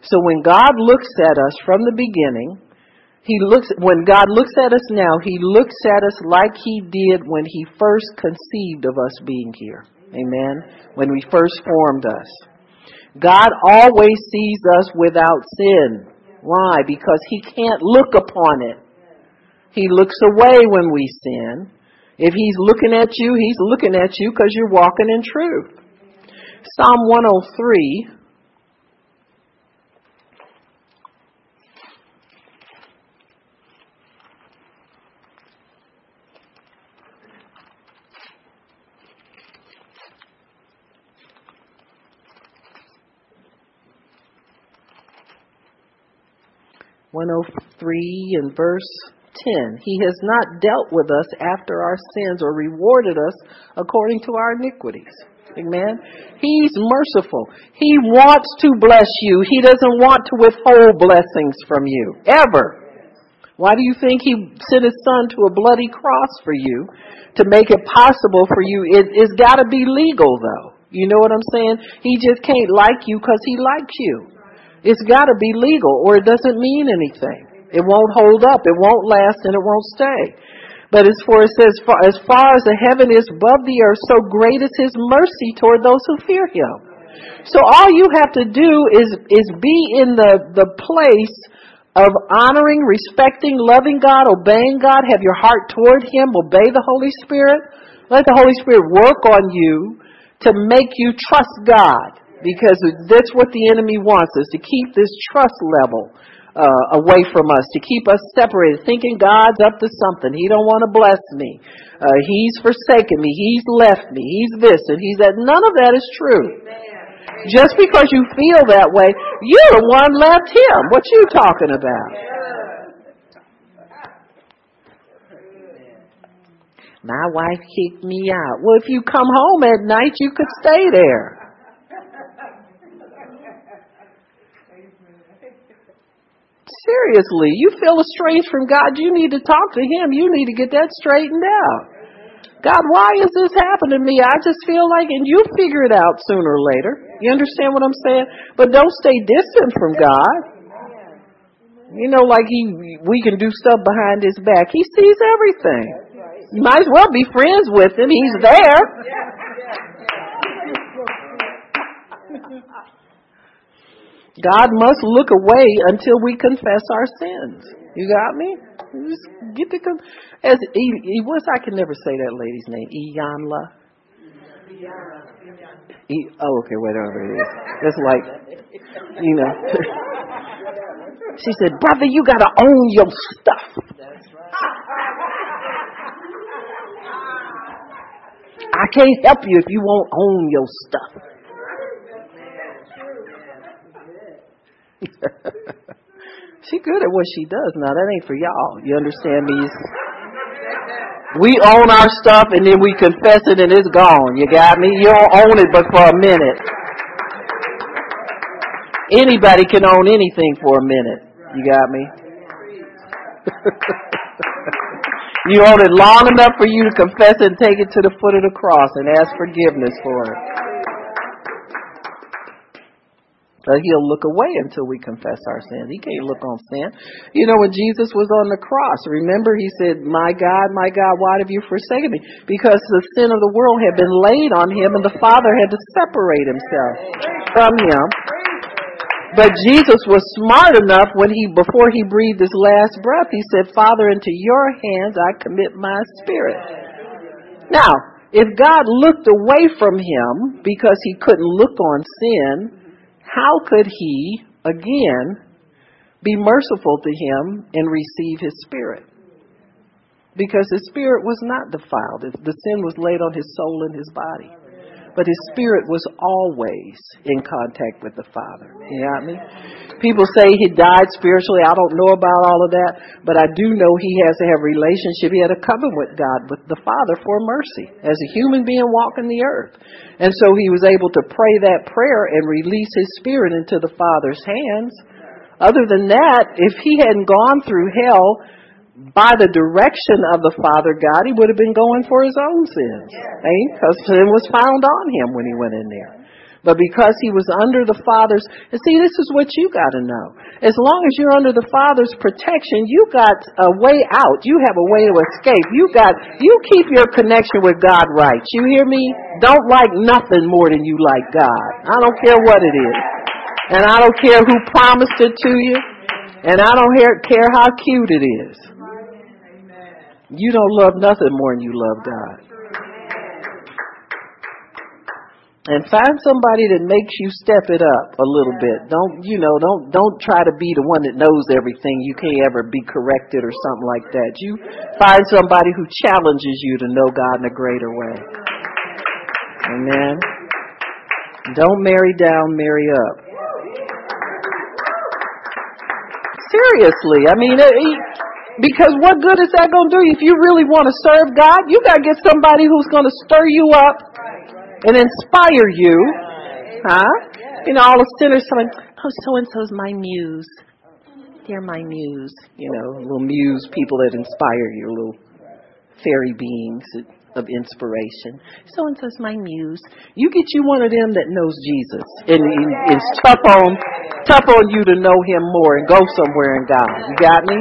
So when God looks at us from the beginning, he looks when God looks at us now, he looks at us like he did when he first conceived of us being here. Amen. When we first formed us. God always sees us without sin. Why? Because He can't look upon it. He looks away when we sin. If He's looking at you, He's looking at you because you're walking in truth. Psalm 103 103 and verse 10. He has not dealt with us after our sins or rewarded us according to our iniquities. Amen. He's merciful. He wants to bless you. He doesn't want to withhold blessings from you. Ever. Why do you think he sent his son to a bloody cross for you? To make it possible for you. It, it's gotta be legal though. You know what I'm saying? He just can't like you because he likes you. It's got to be legal or it doesn't mean anything. It won't hold up. It won't last and it won't stay. But as for it says, as far as the heaven is above the earth, so great is his mercy toward those who fear him. So all you have to do is, is be in the, the place of honoring, respecting, loving God, obeying God, have your heart toward him, obey the Holy Spirit. Let the Holy Spirit work on you to make you trust God because that's what the enemy wants us to keep this trust level uh, away from us, to keep us separated, thinking God's up to something. He don't want to bless me. Uh, he's forsaken me. He's left me. He's this and he's that. None of that is true. Just because you feel that way, you're the one left him. What you talking about? My wife kicked me out. Well, if you come home at night, you could stay there. Seriously, you feel estranged from God, you need to talk to Him. You need to get that straightened out. God, why is this happening to me? I just feel like, and you figure it out sooner or later. You understand what I'm saying? But don't stay distant from God. You know, like he, we can do stuff behind his back. He sees everything. You might as well be friends with him. He's there. God must look away until we confess our sins. You got me? Just get the con- as he, he was. I can never say that lady's name. Iyanla. E, oh, okay, whatever it is. It's like, you know. she said, "Brother, you got to own your stuff." I can't help you if you won't own your stuff. she good at what she does. Now that ain't for y'all. You understand me? We own our stuff and then we confess it and it's gone. You got me? You don't own it but for a minute. Anybody can own anything for a minute. You got me? you own it long enough for you to confess it and take it to the foot of the cross and ask forgiveness for it. But he'll look away until we confess our sins. He can't look on sin. You know, when Jesus was on the cross, remember he said, My God, my God, why have you forsaken me? Because the sin of the world had been laid on him and the Father had to separate himself from him. But Jesus was smart enough when he, before he breathed his last breath, he said, Father, into your hands I commit my spirit. Now, if God looked away from him because he couldn't look on sin, how could he, again, be merciful to him and receive his spirit? Because his spirit was not defiled. The sin was laid on his soul and his body but his spirit was always in contact with the Father. You know what I mean? People say he died spiritually. I don't know about all of that, but I do know he has to have a relationship. He had a covenant with God, with the Father for mercy as a human being walking the earth. And so he was able to pray that prayer and release his spirit into the Father's hands. Other than that, if he hadn't gone through hell, by the direction of the Father God, he would have been going for his own sins. Because sin was found on him when he went in there. But because he was under the Father's, and see, this is what you got to know. As long as you're under the Father's protection, you got a way out. You have a way to escape. You got, you keep your connection with God right. You hear me? Don't like nothing more than you like God. I don't care what it is. And I don't care who promised it to you. And I don't care how cute it is. You don't love nothing more than you love God. And find somebody that makes you step it up a little bit. Don't you know? Don't don't try to be the one that knows everything. You can't ever be corrected or something like that. You find somebody who challenges you to know God in a greater way. Amen. Don't marry down, marry up. Seriously, I mean, because what good is that going to do you? if you really want to serve God? You got to get somebody who's going to stir you up and inspire you. Huh? You know, all the sinners saying, oh, so and so's my muse. They're my muse. You know, little muse people that inspire you, little fairy beings of inspiration. So and so's my muse. You get you one of them that knows Jesus, and it's tough on tough on you to know Him more and go somewhere in God. You got me?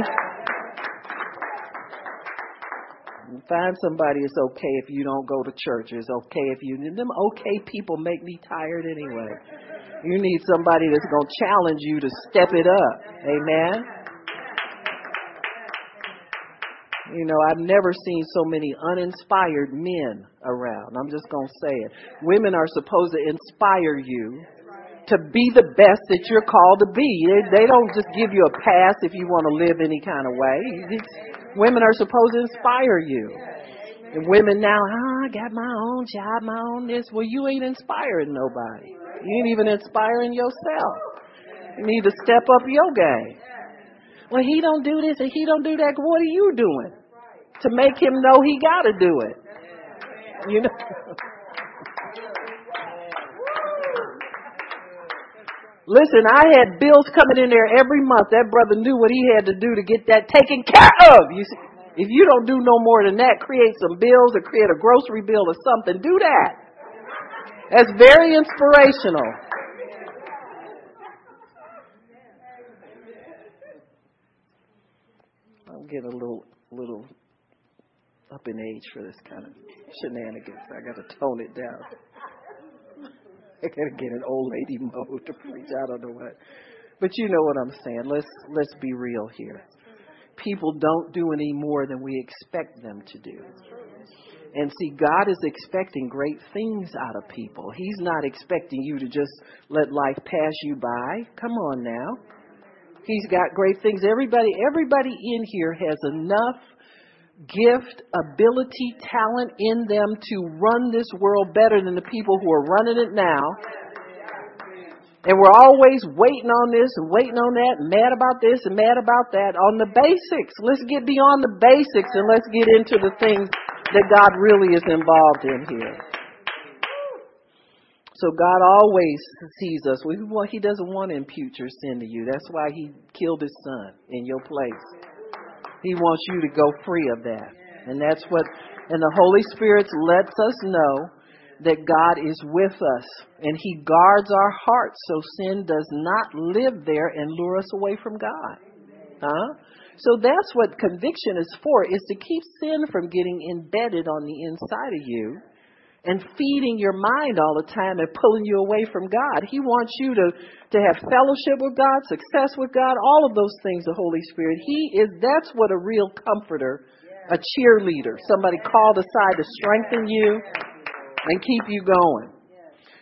Find somebody it's okay if you don't go to church. It's okay if you them okay people make me tired anyway. You need somebody that's gonna challenge you to step it up. Amen. You know, I've never seen so many uninspired men around. I'm just going to say it. Women are supposed to inspire you to be the best that you're called to be. They, they don't just give you a pass if you want to live any kind of way. Women are supposed to inspire you. And women now, oh, I got my own job, my own this. Well, you ain't inspiring nobody. You ain't even inspiring yourself. You need to step up your game. Well, he don't do this and he don't do that. What are you doing to make him know he got to do it? You know. Listen, I had bills coming in there every month. That brother knew what he had to do to get that taken care of. You see, if you don't do no more than that, create some bills or create a grocery bill or something, do that. That's very inspirational. I'm getting a little, little up in age for this kind of shenanigans. I got to tone it down. Get an old lady mode to preach. I don't know what, but you know what I'm saying. Let's let's be real here. People don't do any more than we expect them to do. And see, God is expecting great things out of people. He's not expecting you to just let life pass you by. Come on now. He's got great things. Everybody, everybody in here has enough gift, ability, talent in them to run this world better than the people who are running it now. And we're always waiting on this and waiting on that, mad about this and mad about that. On the basics, let's get beyond the basics and let's get into the things that God really is involved in here. So God always sees us. He doesn't want to impute your sin to you. That's why He killed His Son in your place. He wants you to go free of that. And that's what, and the Holy Spirit lets us know that God is with us and He guards our hearts so sin does not live there and lure us away from God. Huh? So that's what conviction is for, is to keep sin from getting embedded on the inside of you and feeding your mind all the time and pulling you away from God. He wants you to, to have fellowship with God, success with God, all of those things, the Holy Spirit. He is, that's what a real comforter, a cheerleader, somebody called aside to strengthen you and keep you going.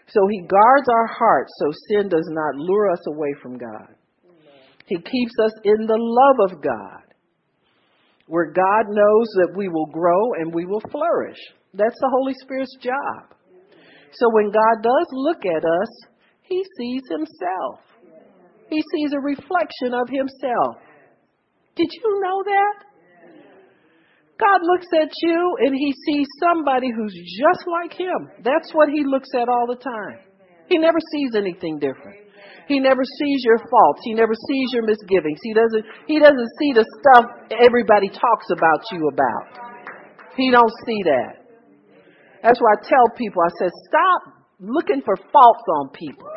So he guards our hearts so sin does not lure us away from God. He keeps us in the love of God, where God knows that we will grow and we will flourish. That's the Holy Spirit's job. So when God does look at us, he sees himself. He sees a reflection of himself. Did you know that? God looks at you and he sees somebody who's just like him. That's what he looks at all the time. He never sees anything different. He never sees your faults. He never sees your misgivings. He doesn't he doesn't see the stuff everybody talks about you about. He don't see that. That's why I tell people I said stop looking for faults on people.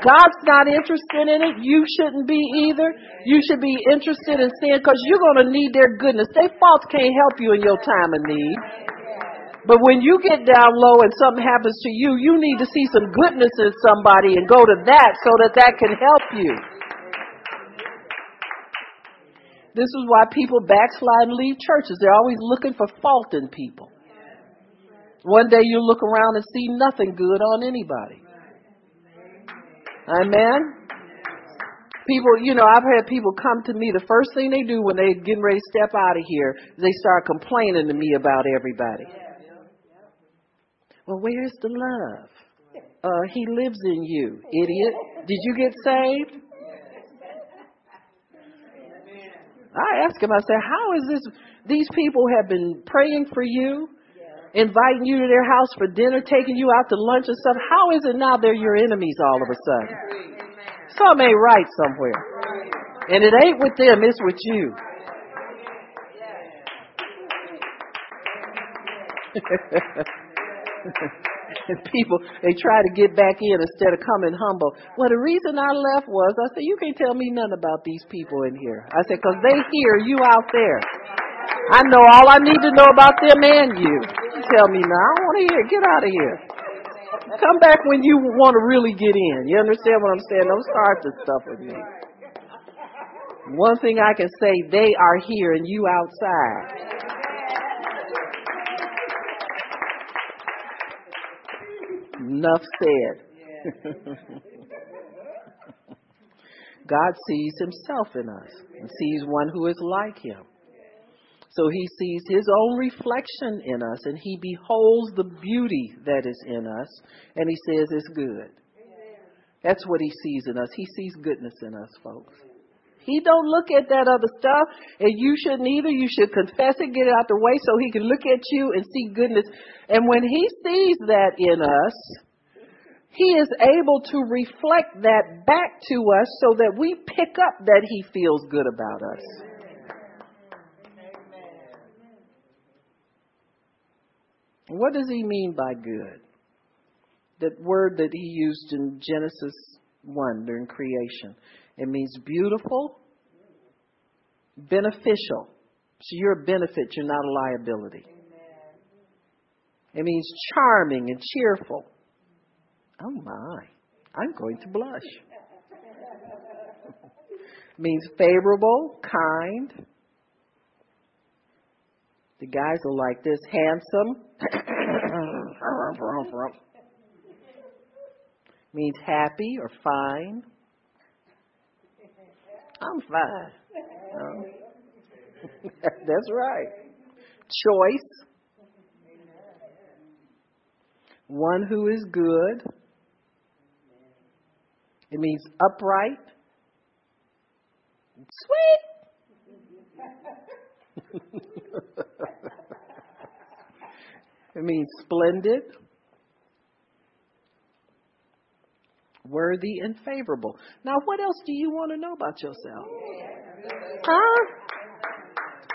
God's not interested in it. You shouldn't be either. You should be interested in sin because you're going to need their goodness. Their faults can't help you in your time of need. But when you get down low and something happens to you, you need to see some goodness in somebody and go to that so that that can help you. This is why people backslide and leave churches. They're always looking for fault in people. One day you look around and see nothing good on anybody. Amen. People, you know, I've had people come to me. The first thing they do when they're getting ready to step out of here, they start complaining to me about everybody. Well, where's the love? Uh, he lives in you, idiot. Did you get saved? I asked him, I said, how is this? These people have been praying for you, inviting you to their house for dinner, taking you out to lunch and stuff. How is it now they're your enemies all of a sudden? Something ain't right somewhere. And it ain't with them, it's with you. and people, they try to get back in instead of coming humble. Well, the reason I left was, I said, you can't tell me nothing about these people in here. I said, because they hear you out there. I know all I need to know about them and you you tell me now. I don't want to hear. Get out of here. Come back when you want to really get in. You understand what I'm saying? Don't start this stuff with me. One thing I can say, they are here and you outside. Enough said. God sees himself in us and sees one who is like him. So he sees his own reflection in us and he beholds the beauty that is in us and he says it's good. That's what he sees in us. He sees goodness in us, folks. He don't look at that other stuff and you shouldn't either. You should confess it, get it out the way so he can look at you and see goodness. And when he sees that in us, he is able to reflect that back to us so that we pick up that he feels good about us. What does he mean by good? That word that he used in Genesis 1 during creation. It means beautiful, beneficial. So you're a benefit, you're not a liability. It means charming and cheerful. Oh my, I'm going to blush. means favorable, kind, the guys are like this handsome. means happy or fine. I'm fine. That's right. Choice. One who is good. It means upright. Sweet. it means splendid. Worthy and favorable. Now, what else do you want to know about yourself? Huh?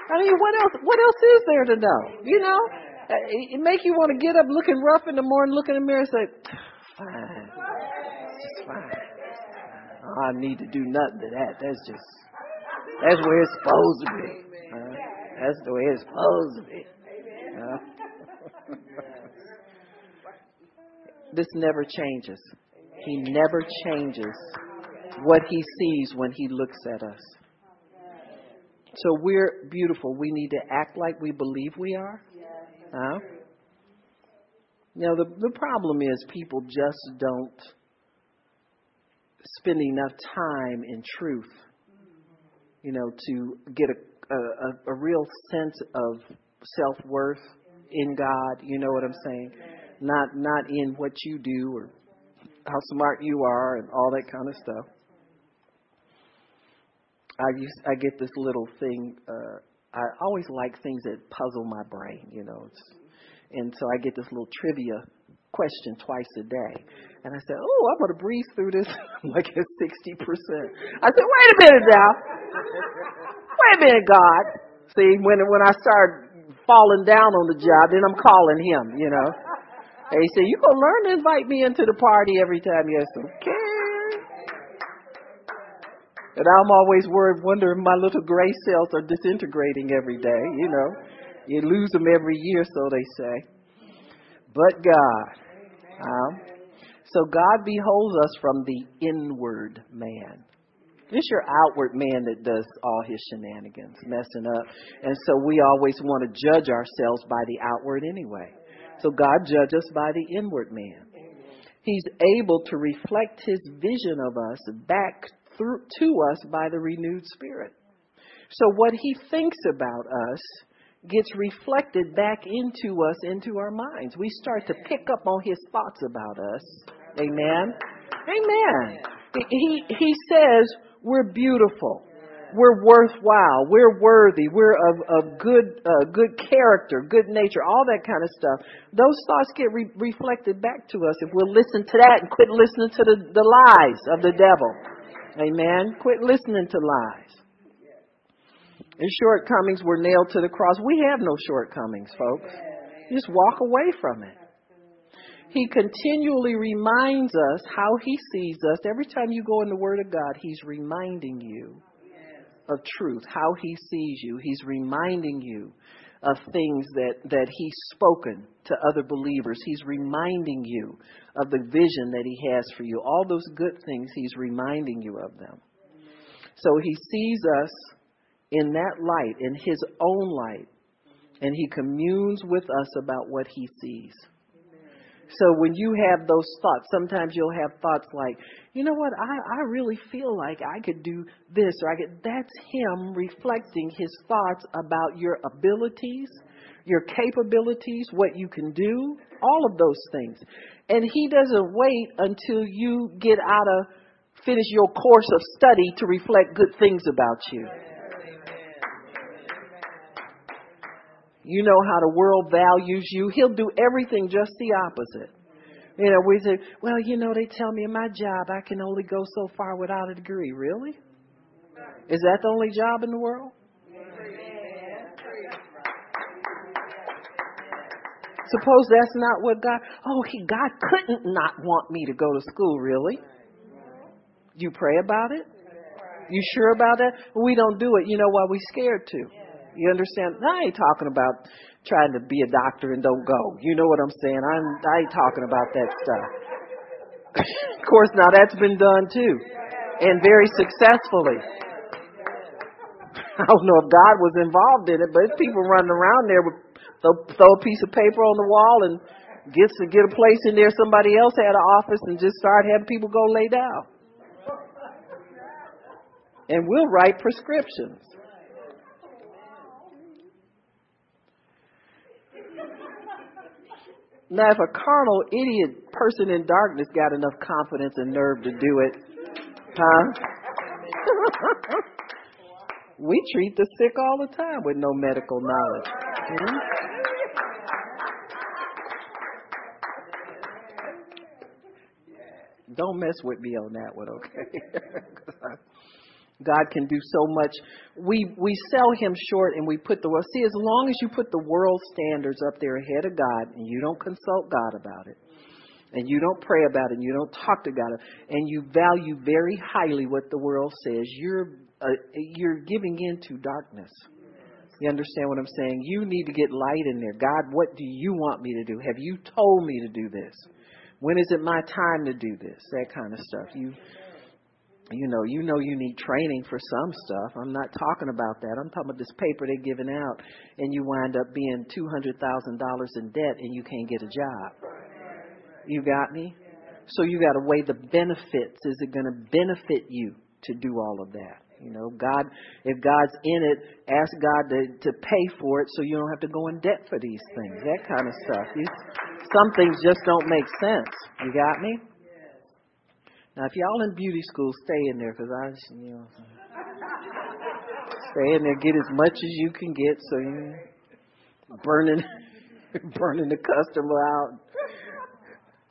I mean, what else? What else is there to know? You know, it make you want to get up looking rough in the morning, look in the mirror, and say, "Fine, it's fine. Oh, I need to do nothing to that. That's just that's where it's supposed to be. That's the way it's supposed to be." This never changes. He never changes what he sees when he looks at us. So we're beautiful. We need to act like we believe we are. Huh? Know, the, the problem is people just don't spend enough time in truth, you know, to get a, a, a real sense of self worth in God. You know what I'm saying? Not not in what you do or how smart you are and all that kind of stuff. I used I get this little thing. Uh, I always like things that puzzle my brain, you know. It's, and so I get this little trivia question twice a day. And I said, Oh, I'm going to breeze through this like at 60%. I said, Wait a minute now. Wait a minute, God. See, when, when I start falling down on the job, then I'm calling him, you know. And he said, You going to learn to invite me into the party every time you have some. And I'm always worried, wondering my little gray cells are disintegrating every day. You know, you lose them every year, so they say. But God, um, so God beholds us from the inward man. It's your outward man that does all his shenanigans, messing up. And so we always want to judge ourselves by the outward anyway. So God judges us by the inward man. He's able to reflect his vision of us back through, to us by the renewed spirit. So what he thinks about us gets reflected back into us, into our minds. We start to pick up on his thoughts about us. Amen. Amen. He, he says we're beautiful. We're worthwhile. We're worthy. We're of, of good, uh, good character, good nature, all that kind of stuff. Those thoughts get re- reflected back to us if we'll listen to that and quit listening to the, the lies of the devil. Amen. Quit listening to lies. And shortcomings were nailed to the cross. We have no shortcomings, folks. Just walk away from it. He continually reminds us how He sees us. Every time you go in the Word of God, He's reminding you of truth, how He sees you. He's reminding you of things that, that He's spoken to other believers. He's reminding you of the vision that He has for you. All those good things, He's reminding you of them. So He sees us in that light, in His own light, and He communes with us about what He sees. So when you have those thoughts, sometimes you'll have thoughts like, you know what, I, I really feel like I could do this or I could that's him reflecting his thoughts about your abilities, your capabilities, what you can do, all of those things. And he doesn't wait until you get out of finish your course of study to reflect good things about you. You know how the world values you. He'll do everything just the opposite. You know, we say, well, you know, they tell me in my job I can only go so far without a degree. Really? Is that the only job in the world? Suppose that's not what God. Oh, he God couldn't not want me to go to school. Really? You pray about it? You sure about that? We don't do it. You know why We're scared to? You understand? I ain't talking about trying to be a doctor and don't go. You know what I'm saying? I'm, I ain't talking about that stuff. of course, now that's been done too, and very successfully. I don't know if God was involved in it, but it's people running around there with throw, throw a piece of paper on the wall and gets to get a place in there. Somebody else had an office and just start having people go lay down. And we'll write prescriptions. Now, if a carnal idiot person in darkness got enough confidence and nerve to do it, huh? we treat the sick all the time with no medical knowledge. Hmm? Don't mess with me on that one, okay? God can do so much. We we sell him short and we put the world. See, as long as you put the world standards up there ahead of God and you don't consult God about it, and you don't pray about it, and you don't talk to God, and you value very highly what the world says, you're uh, you're giving into darkness. You understand what I'm saying? You need to get light in there. God, what do you want me to do? Have you told me to do this? When is it my time to do this? That kind of stuff. You you know, you know you need training for some stuff. I'm not talking about that. I'm talking about this paper they're giving out and you wind up being two hundred thousand dollars in debt and you can't get a job. You got me? So you gotta weigh the benefits. Is it gonna benefit you to do all of that? You know, God if God's in it, ask God to, to pay for it so you don't have to go in debt for these things. That kind of stuff. These, some things just don't make sense. You got me? Now, if y'all in beauty school, stay in there because I, you know, stay in there, get as much as you can get, so you burning, burning the customer out.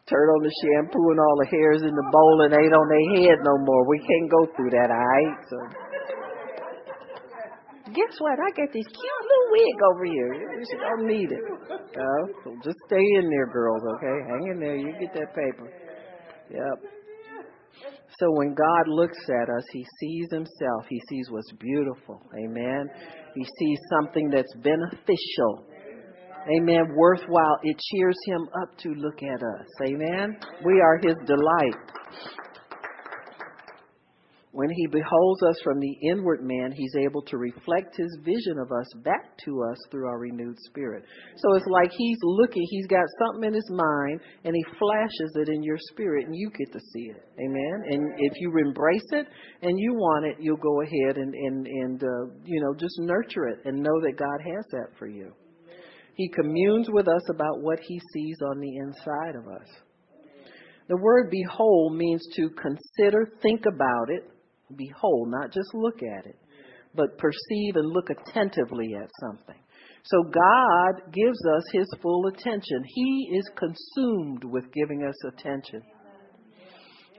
Turn on the shampoo and all the hairs in the bowl and ain't on their head no more. We can't go through that, alright? So, guess what? I got this cute little wig over here. You don't need it. Uh, so just stay in there, girls. Okay, hang in there. You get that paper. Yep. So when God looks at us, He sees Himself. He sees what's beautiful. Amen. He sees something that's beneficial. Amen. Worthwhile. It cheers Him up to look at us. Amen. We are His delight. When he beholds us from the inward man, he's able to reflect his vision of us back to us through our renewed spirit. So it's like he's looking, he's got something in his mind, and he flashes it in your spirit, and you get to see it. Amen. And if you embrace it and you want it, you'll go ahead and and and uh, you know just nurture it and know that God has that for you. He communes with us about what he sees on the inside of us. The word behold means to consider, think about it, behold, not just look at it, but perceive and look attentively at something. So God gives us His full attention. He is consumed with giving us attention.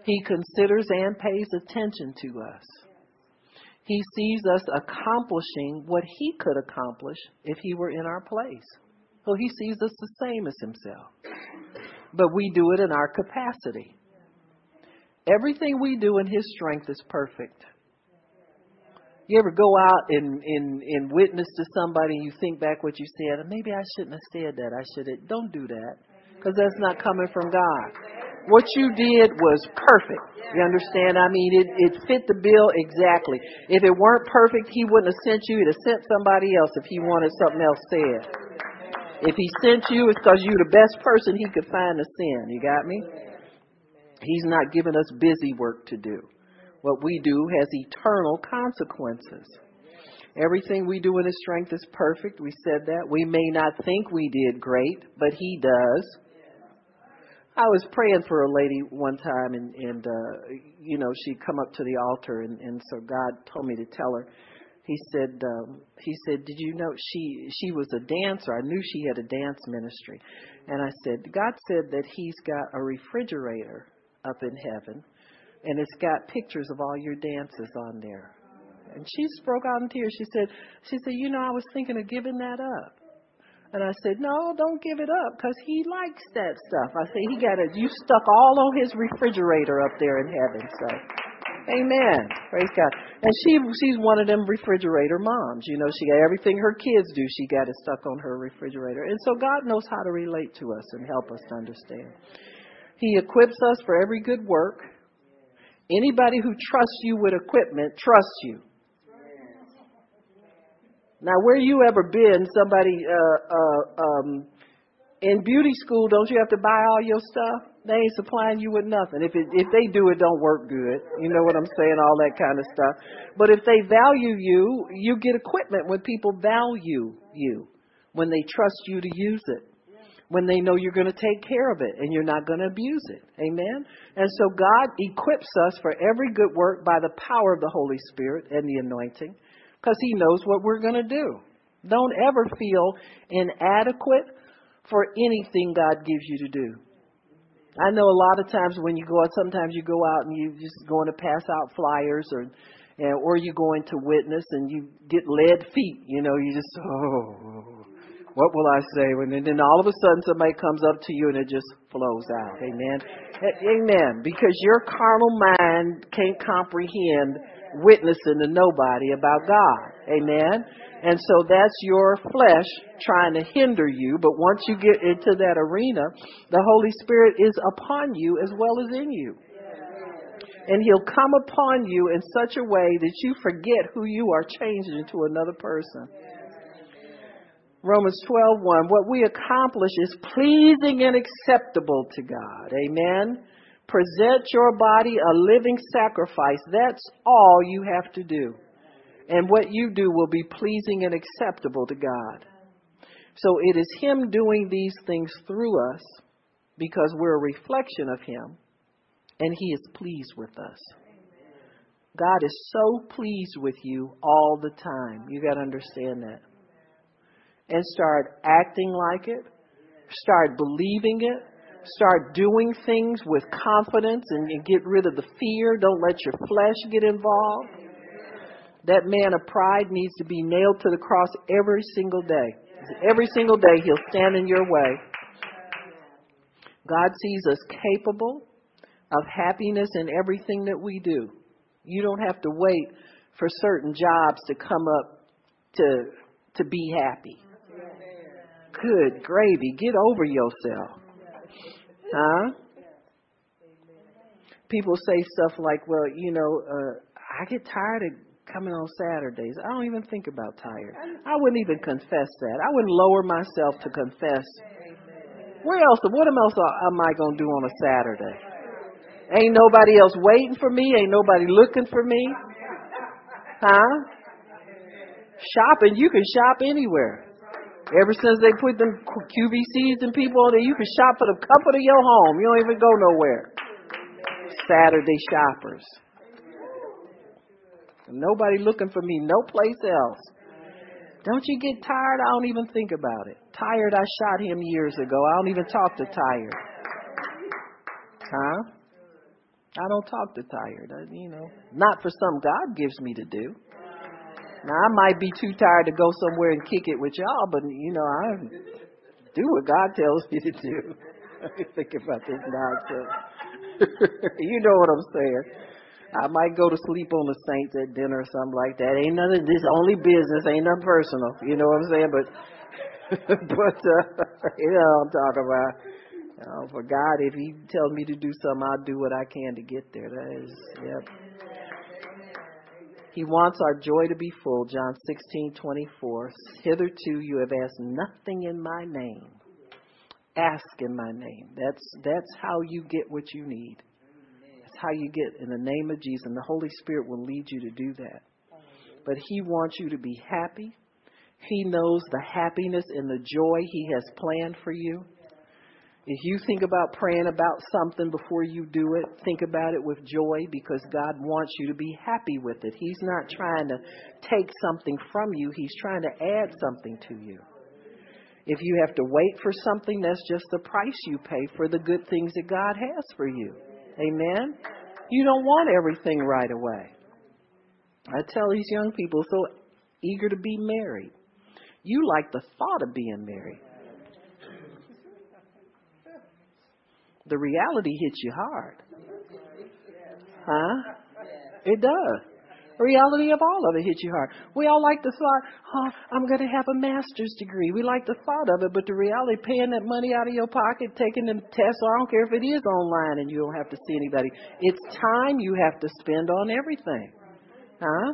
He considers and pays attention to us. He sees us accomplishing what He could accomplish if He were in our place. So He sees us the same as Himself. But we do it in our capacity. Everything we do in His strength is perfect. You ever go out and, and, and witness to somebody and you think back what you said, and maybe I shouldn't have said that. I should have. Don't do that because that's not coming from God. What you did was perfect. You understand? I mean, it, it fit the bill exactly. If it weren't perfect, He wouldn't have sent you. He'd have sent somebody else if He wanted something else said. If He sent you, it's because you're the best person He could find to send. You got me? He's not given us busy work to do. What we do has eternal consequences. Everything we do in His strength is perfect. We said that. We may not think we did great, but He does. I was praying for a lady one time, and, and uh, you know, she'd come up to the altar, and, and so God told me to tell her. He said, um, he said, did you know she she was a dancer? I knew she had a dance ministry, and I said, God said that He's got a refrigerator up in heaven, and it's got pictures of all your dances on there. And she broke out in tears. She said, she said, you know, I was thinking of giving that up. And I said, no, don't give it up because he likes that stuff. I said, he got it. You stuck all on his refrigerator up there in heaven. So, amen. Praise God. And she, she's one of them refrigerator moms. You know, she got everything her kids do. She got it stuck on her refrigerator. And so God knows how to relate to us and help us to understand. He equips us for every good work. Anybody who trusts you with equipment trusts you. Now, where you ever been, somebody uh, uh, um, in beauty school, don't you have to buy all your stuff? They ain't supplying you with nothing. If it, if they do, it don't work good. You know what I'm saying? All that kind of stuff. But if they value you, you get equipment when people value you, when they trust you to use it. When they know you're going to take care of it and you're not going to abuse it. Amen? And so God equips us for every good work by the power of the Holy Spirit and the anointing because He knows what we're going to do. Don't ever feel inadequate for anything God gives you to do. I know a lot of times when you go out, sometimes you go out and you're just going to pass out flyers or or you go into witness and you get lead feet. You know, you just oh what will I say? And then all of a sudden somebody comes up to you and it just flows out. Amen. Amen. Because your carnal mind can't comprehend witnessing to nobody about God. Amen. And so that's your flesh trying to hinder you. But once you get into that arena, the Holy Spirit is upon you as well as in you. And he'll come upon you in such a way that you forget who you are changed into another person. Romans 12:1 what we accomplish is pleasing and acceptable to God. Amen. Present your body a living sacrifice. That's all you have to do. And what you do will be pleasing and acceptable to God. So it is him doing these things through us because we're a reflection of him and he is pleased with us. God is so pleased with you all the time. You got to understand that and start acting like it, start believing it, start doing things with confidence and, get rid of the fear. Don't let your flesh get involved. That man of pride needs to be nailed to the cross every single day. Every single day, he'll stand in your way. God sees us capable of happiness in everything that we do. You don't have to wait for certain jobs to come up to to be happy. Good gravy. Get over yourself. Huh? People say stuff like, well, you know, uh, I get tired of coming on Saturdays. I don't even think about tired. I wouldn't even confess that. I wouldn't lower myself to confess. Where else? What else am I going to do on a Saturday? Ain't nobody else waiting for me. Ain't nobody looking for me. Huh? Shopping, you can shop anywhere. Ever since they put them QVCs and people there, you can shop for the comfort of your home. You don't even go nowhere. Saturday shoppers. Nobody looking for me, no place else. Don't you get tired? I don't even think about it. Tired, I shot him years ago. I don't even talk to tired. Huh? I don't talk to tired. I, you know, not for something God gives me to do. Now I might be too tired to go somewhere and kick it with y'all, but you know I do what God tells me to do. Think about this nonsense. you know what I'm saying. I might go to sleep on the saints at dinner or something like that. Ain't nothing. This only business. Ain't nothing personal. You know what I'm saying? But but uh, you know I'm talking about. Know, for God, if He tells me to do something, I'll do what I can to get there. That is, yep. He wants our joy to be full. John 16:24. Hitherto you have asked nothing in my name. Ask in my name. That's that's how you get what you need. That's how you get in the name of Jesus. And the Holy Spirit will lead you to do that. But He wants you to be happy. He knows the happiness and the joy He has planned for you. If you think about praying about something before you do it, think about it with joy because God wants you to be happy with it. He's not trying to take something from you, He's trying to add something to you. If you have to wait for something, that's just the price you pay for the good things that God has for you. Amen? You don't want everything right away. I tell these young people so eager to be married. You like the thought of being married. The reality hits you hard. Huh? It does. The reality of all of it hits you hard. We all like the thought, oh, I'm going to have a master's degree. We like the thought of it, but the reality, paying that money out of your pocket, taking them tests, I don't care if it is online and you don't have to see anybody. It's time you have to spend on everything. Huh?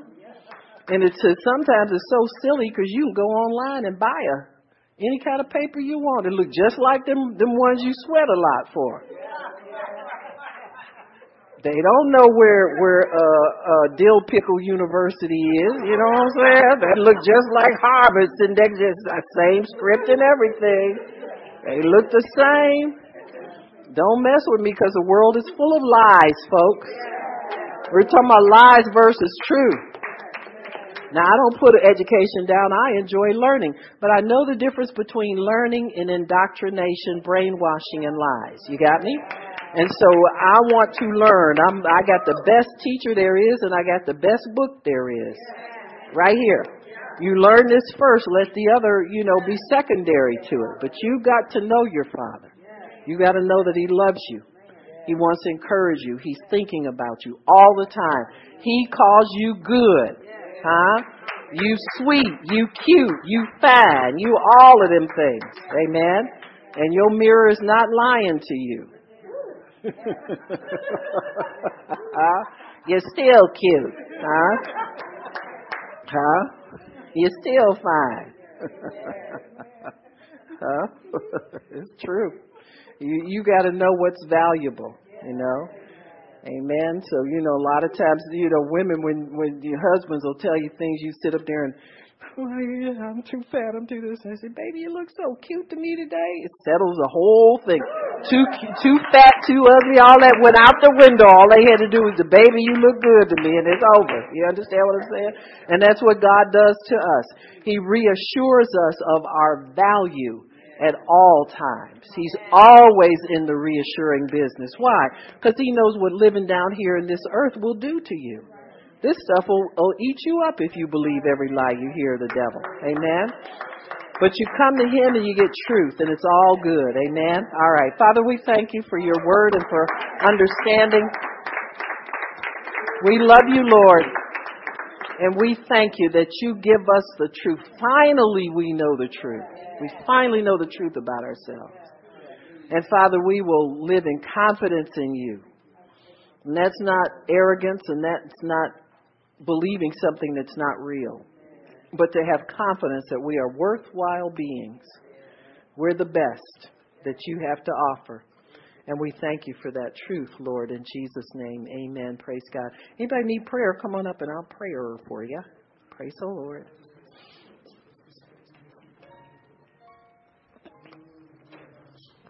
And it's sometimes it's so silly because you can go online and buy a any kind of paper you want. It look just like them them ones you sweat a lot for. They don't know where where uh, uh, Dill Pickle University is. You know what I'm saying? That look just like Harvard, and they just the same script and everything. They look the same. Don't mess with me because the world is full of lies, folks. We're talking about lies versus truth. Now, I don't put education down. I enjoy learning. But I know the difference between learning and indoctrination, brainwashing, and lies. You got me? And so I want to learn. I'm, I got the best teacher there is, and I got the best book there is. Right here. You learn this first. Let the other, you know, be secondary to it. But you got to know your Father. You got to know that He loves you. He wants to encourage you. He's thinking about you all the time. He calls you good. Huh? You sweet, you cute, you fine, you all of them things. Amen. And your mirror is not lying to you. huh? You're still cute. Huh? Huh? You're still fine. huh? it's true. You you got to know what's valuable, you know. Amen. So you know, a lot of times, you know, women when when your husbands will tell you things, you sit up there and, oh, yeah, I'm too fat, I'm too this. I say, baby, you look so cute to me today. It settles the whole thing. Too too fat, too ugly, all that went out the window. All they had to do was, the baby, you look good to me, and it's over. You understand what I'm saying? And that's what God does to us. He reassures us of our value at all times. He's always in the reassuring business. Why? Because he knows what living down here in this earth will do to you. This stuff will, will eat you up if you believe every lie you hear of the devil. Amen? But you come to him and you get truth, and it's all good. Amen? All right. Father, we thank you for your word and for understanding. We love you, Lord. And we thank you that you give us the truth. Finally, we know the truth. We finally know the truth about ourselves. And Father, we will live in confidence in you. And that's not arrogance and that's not believing something that's not real, but to have confidence that we are worthwhile beings. We're the best that you have to offer. And we thank you for that truth, Lord, in Jesus' name. Amen. Praise God. Anybody need prayer? Come on up and I'll pray for you. Praise the Lord.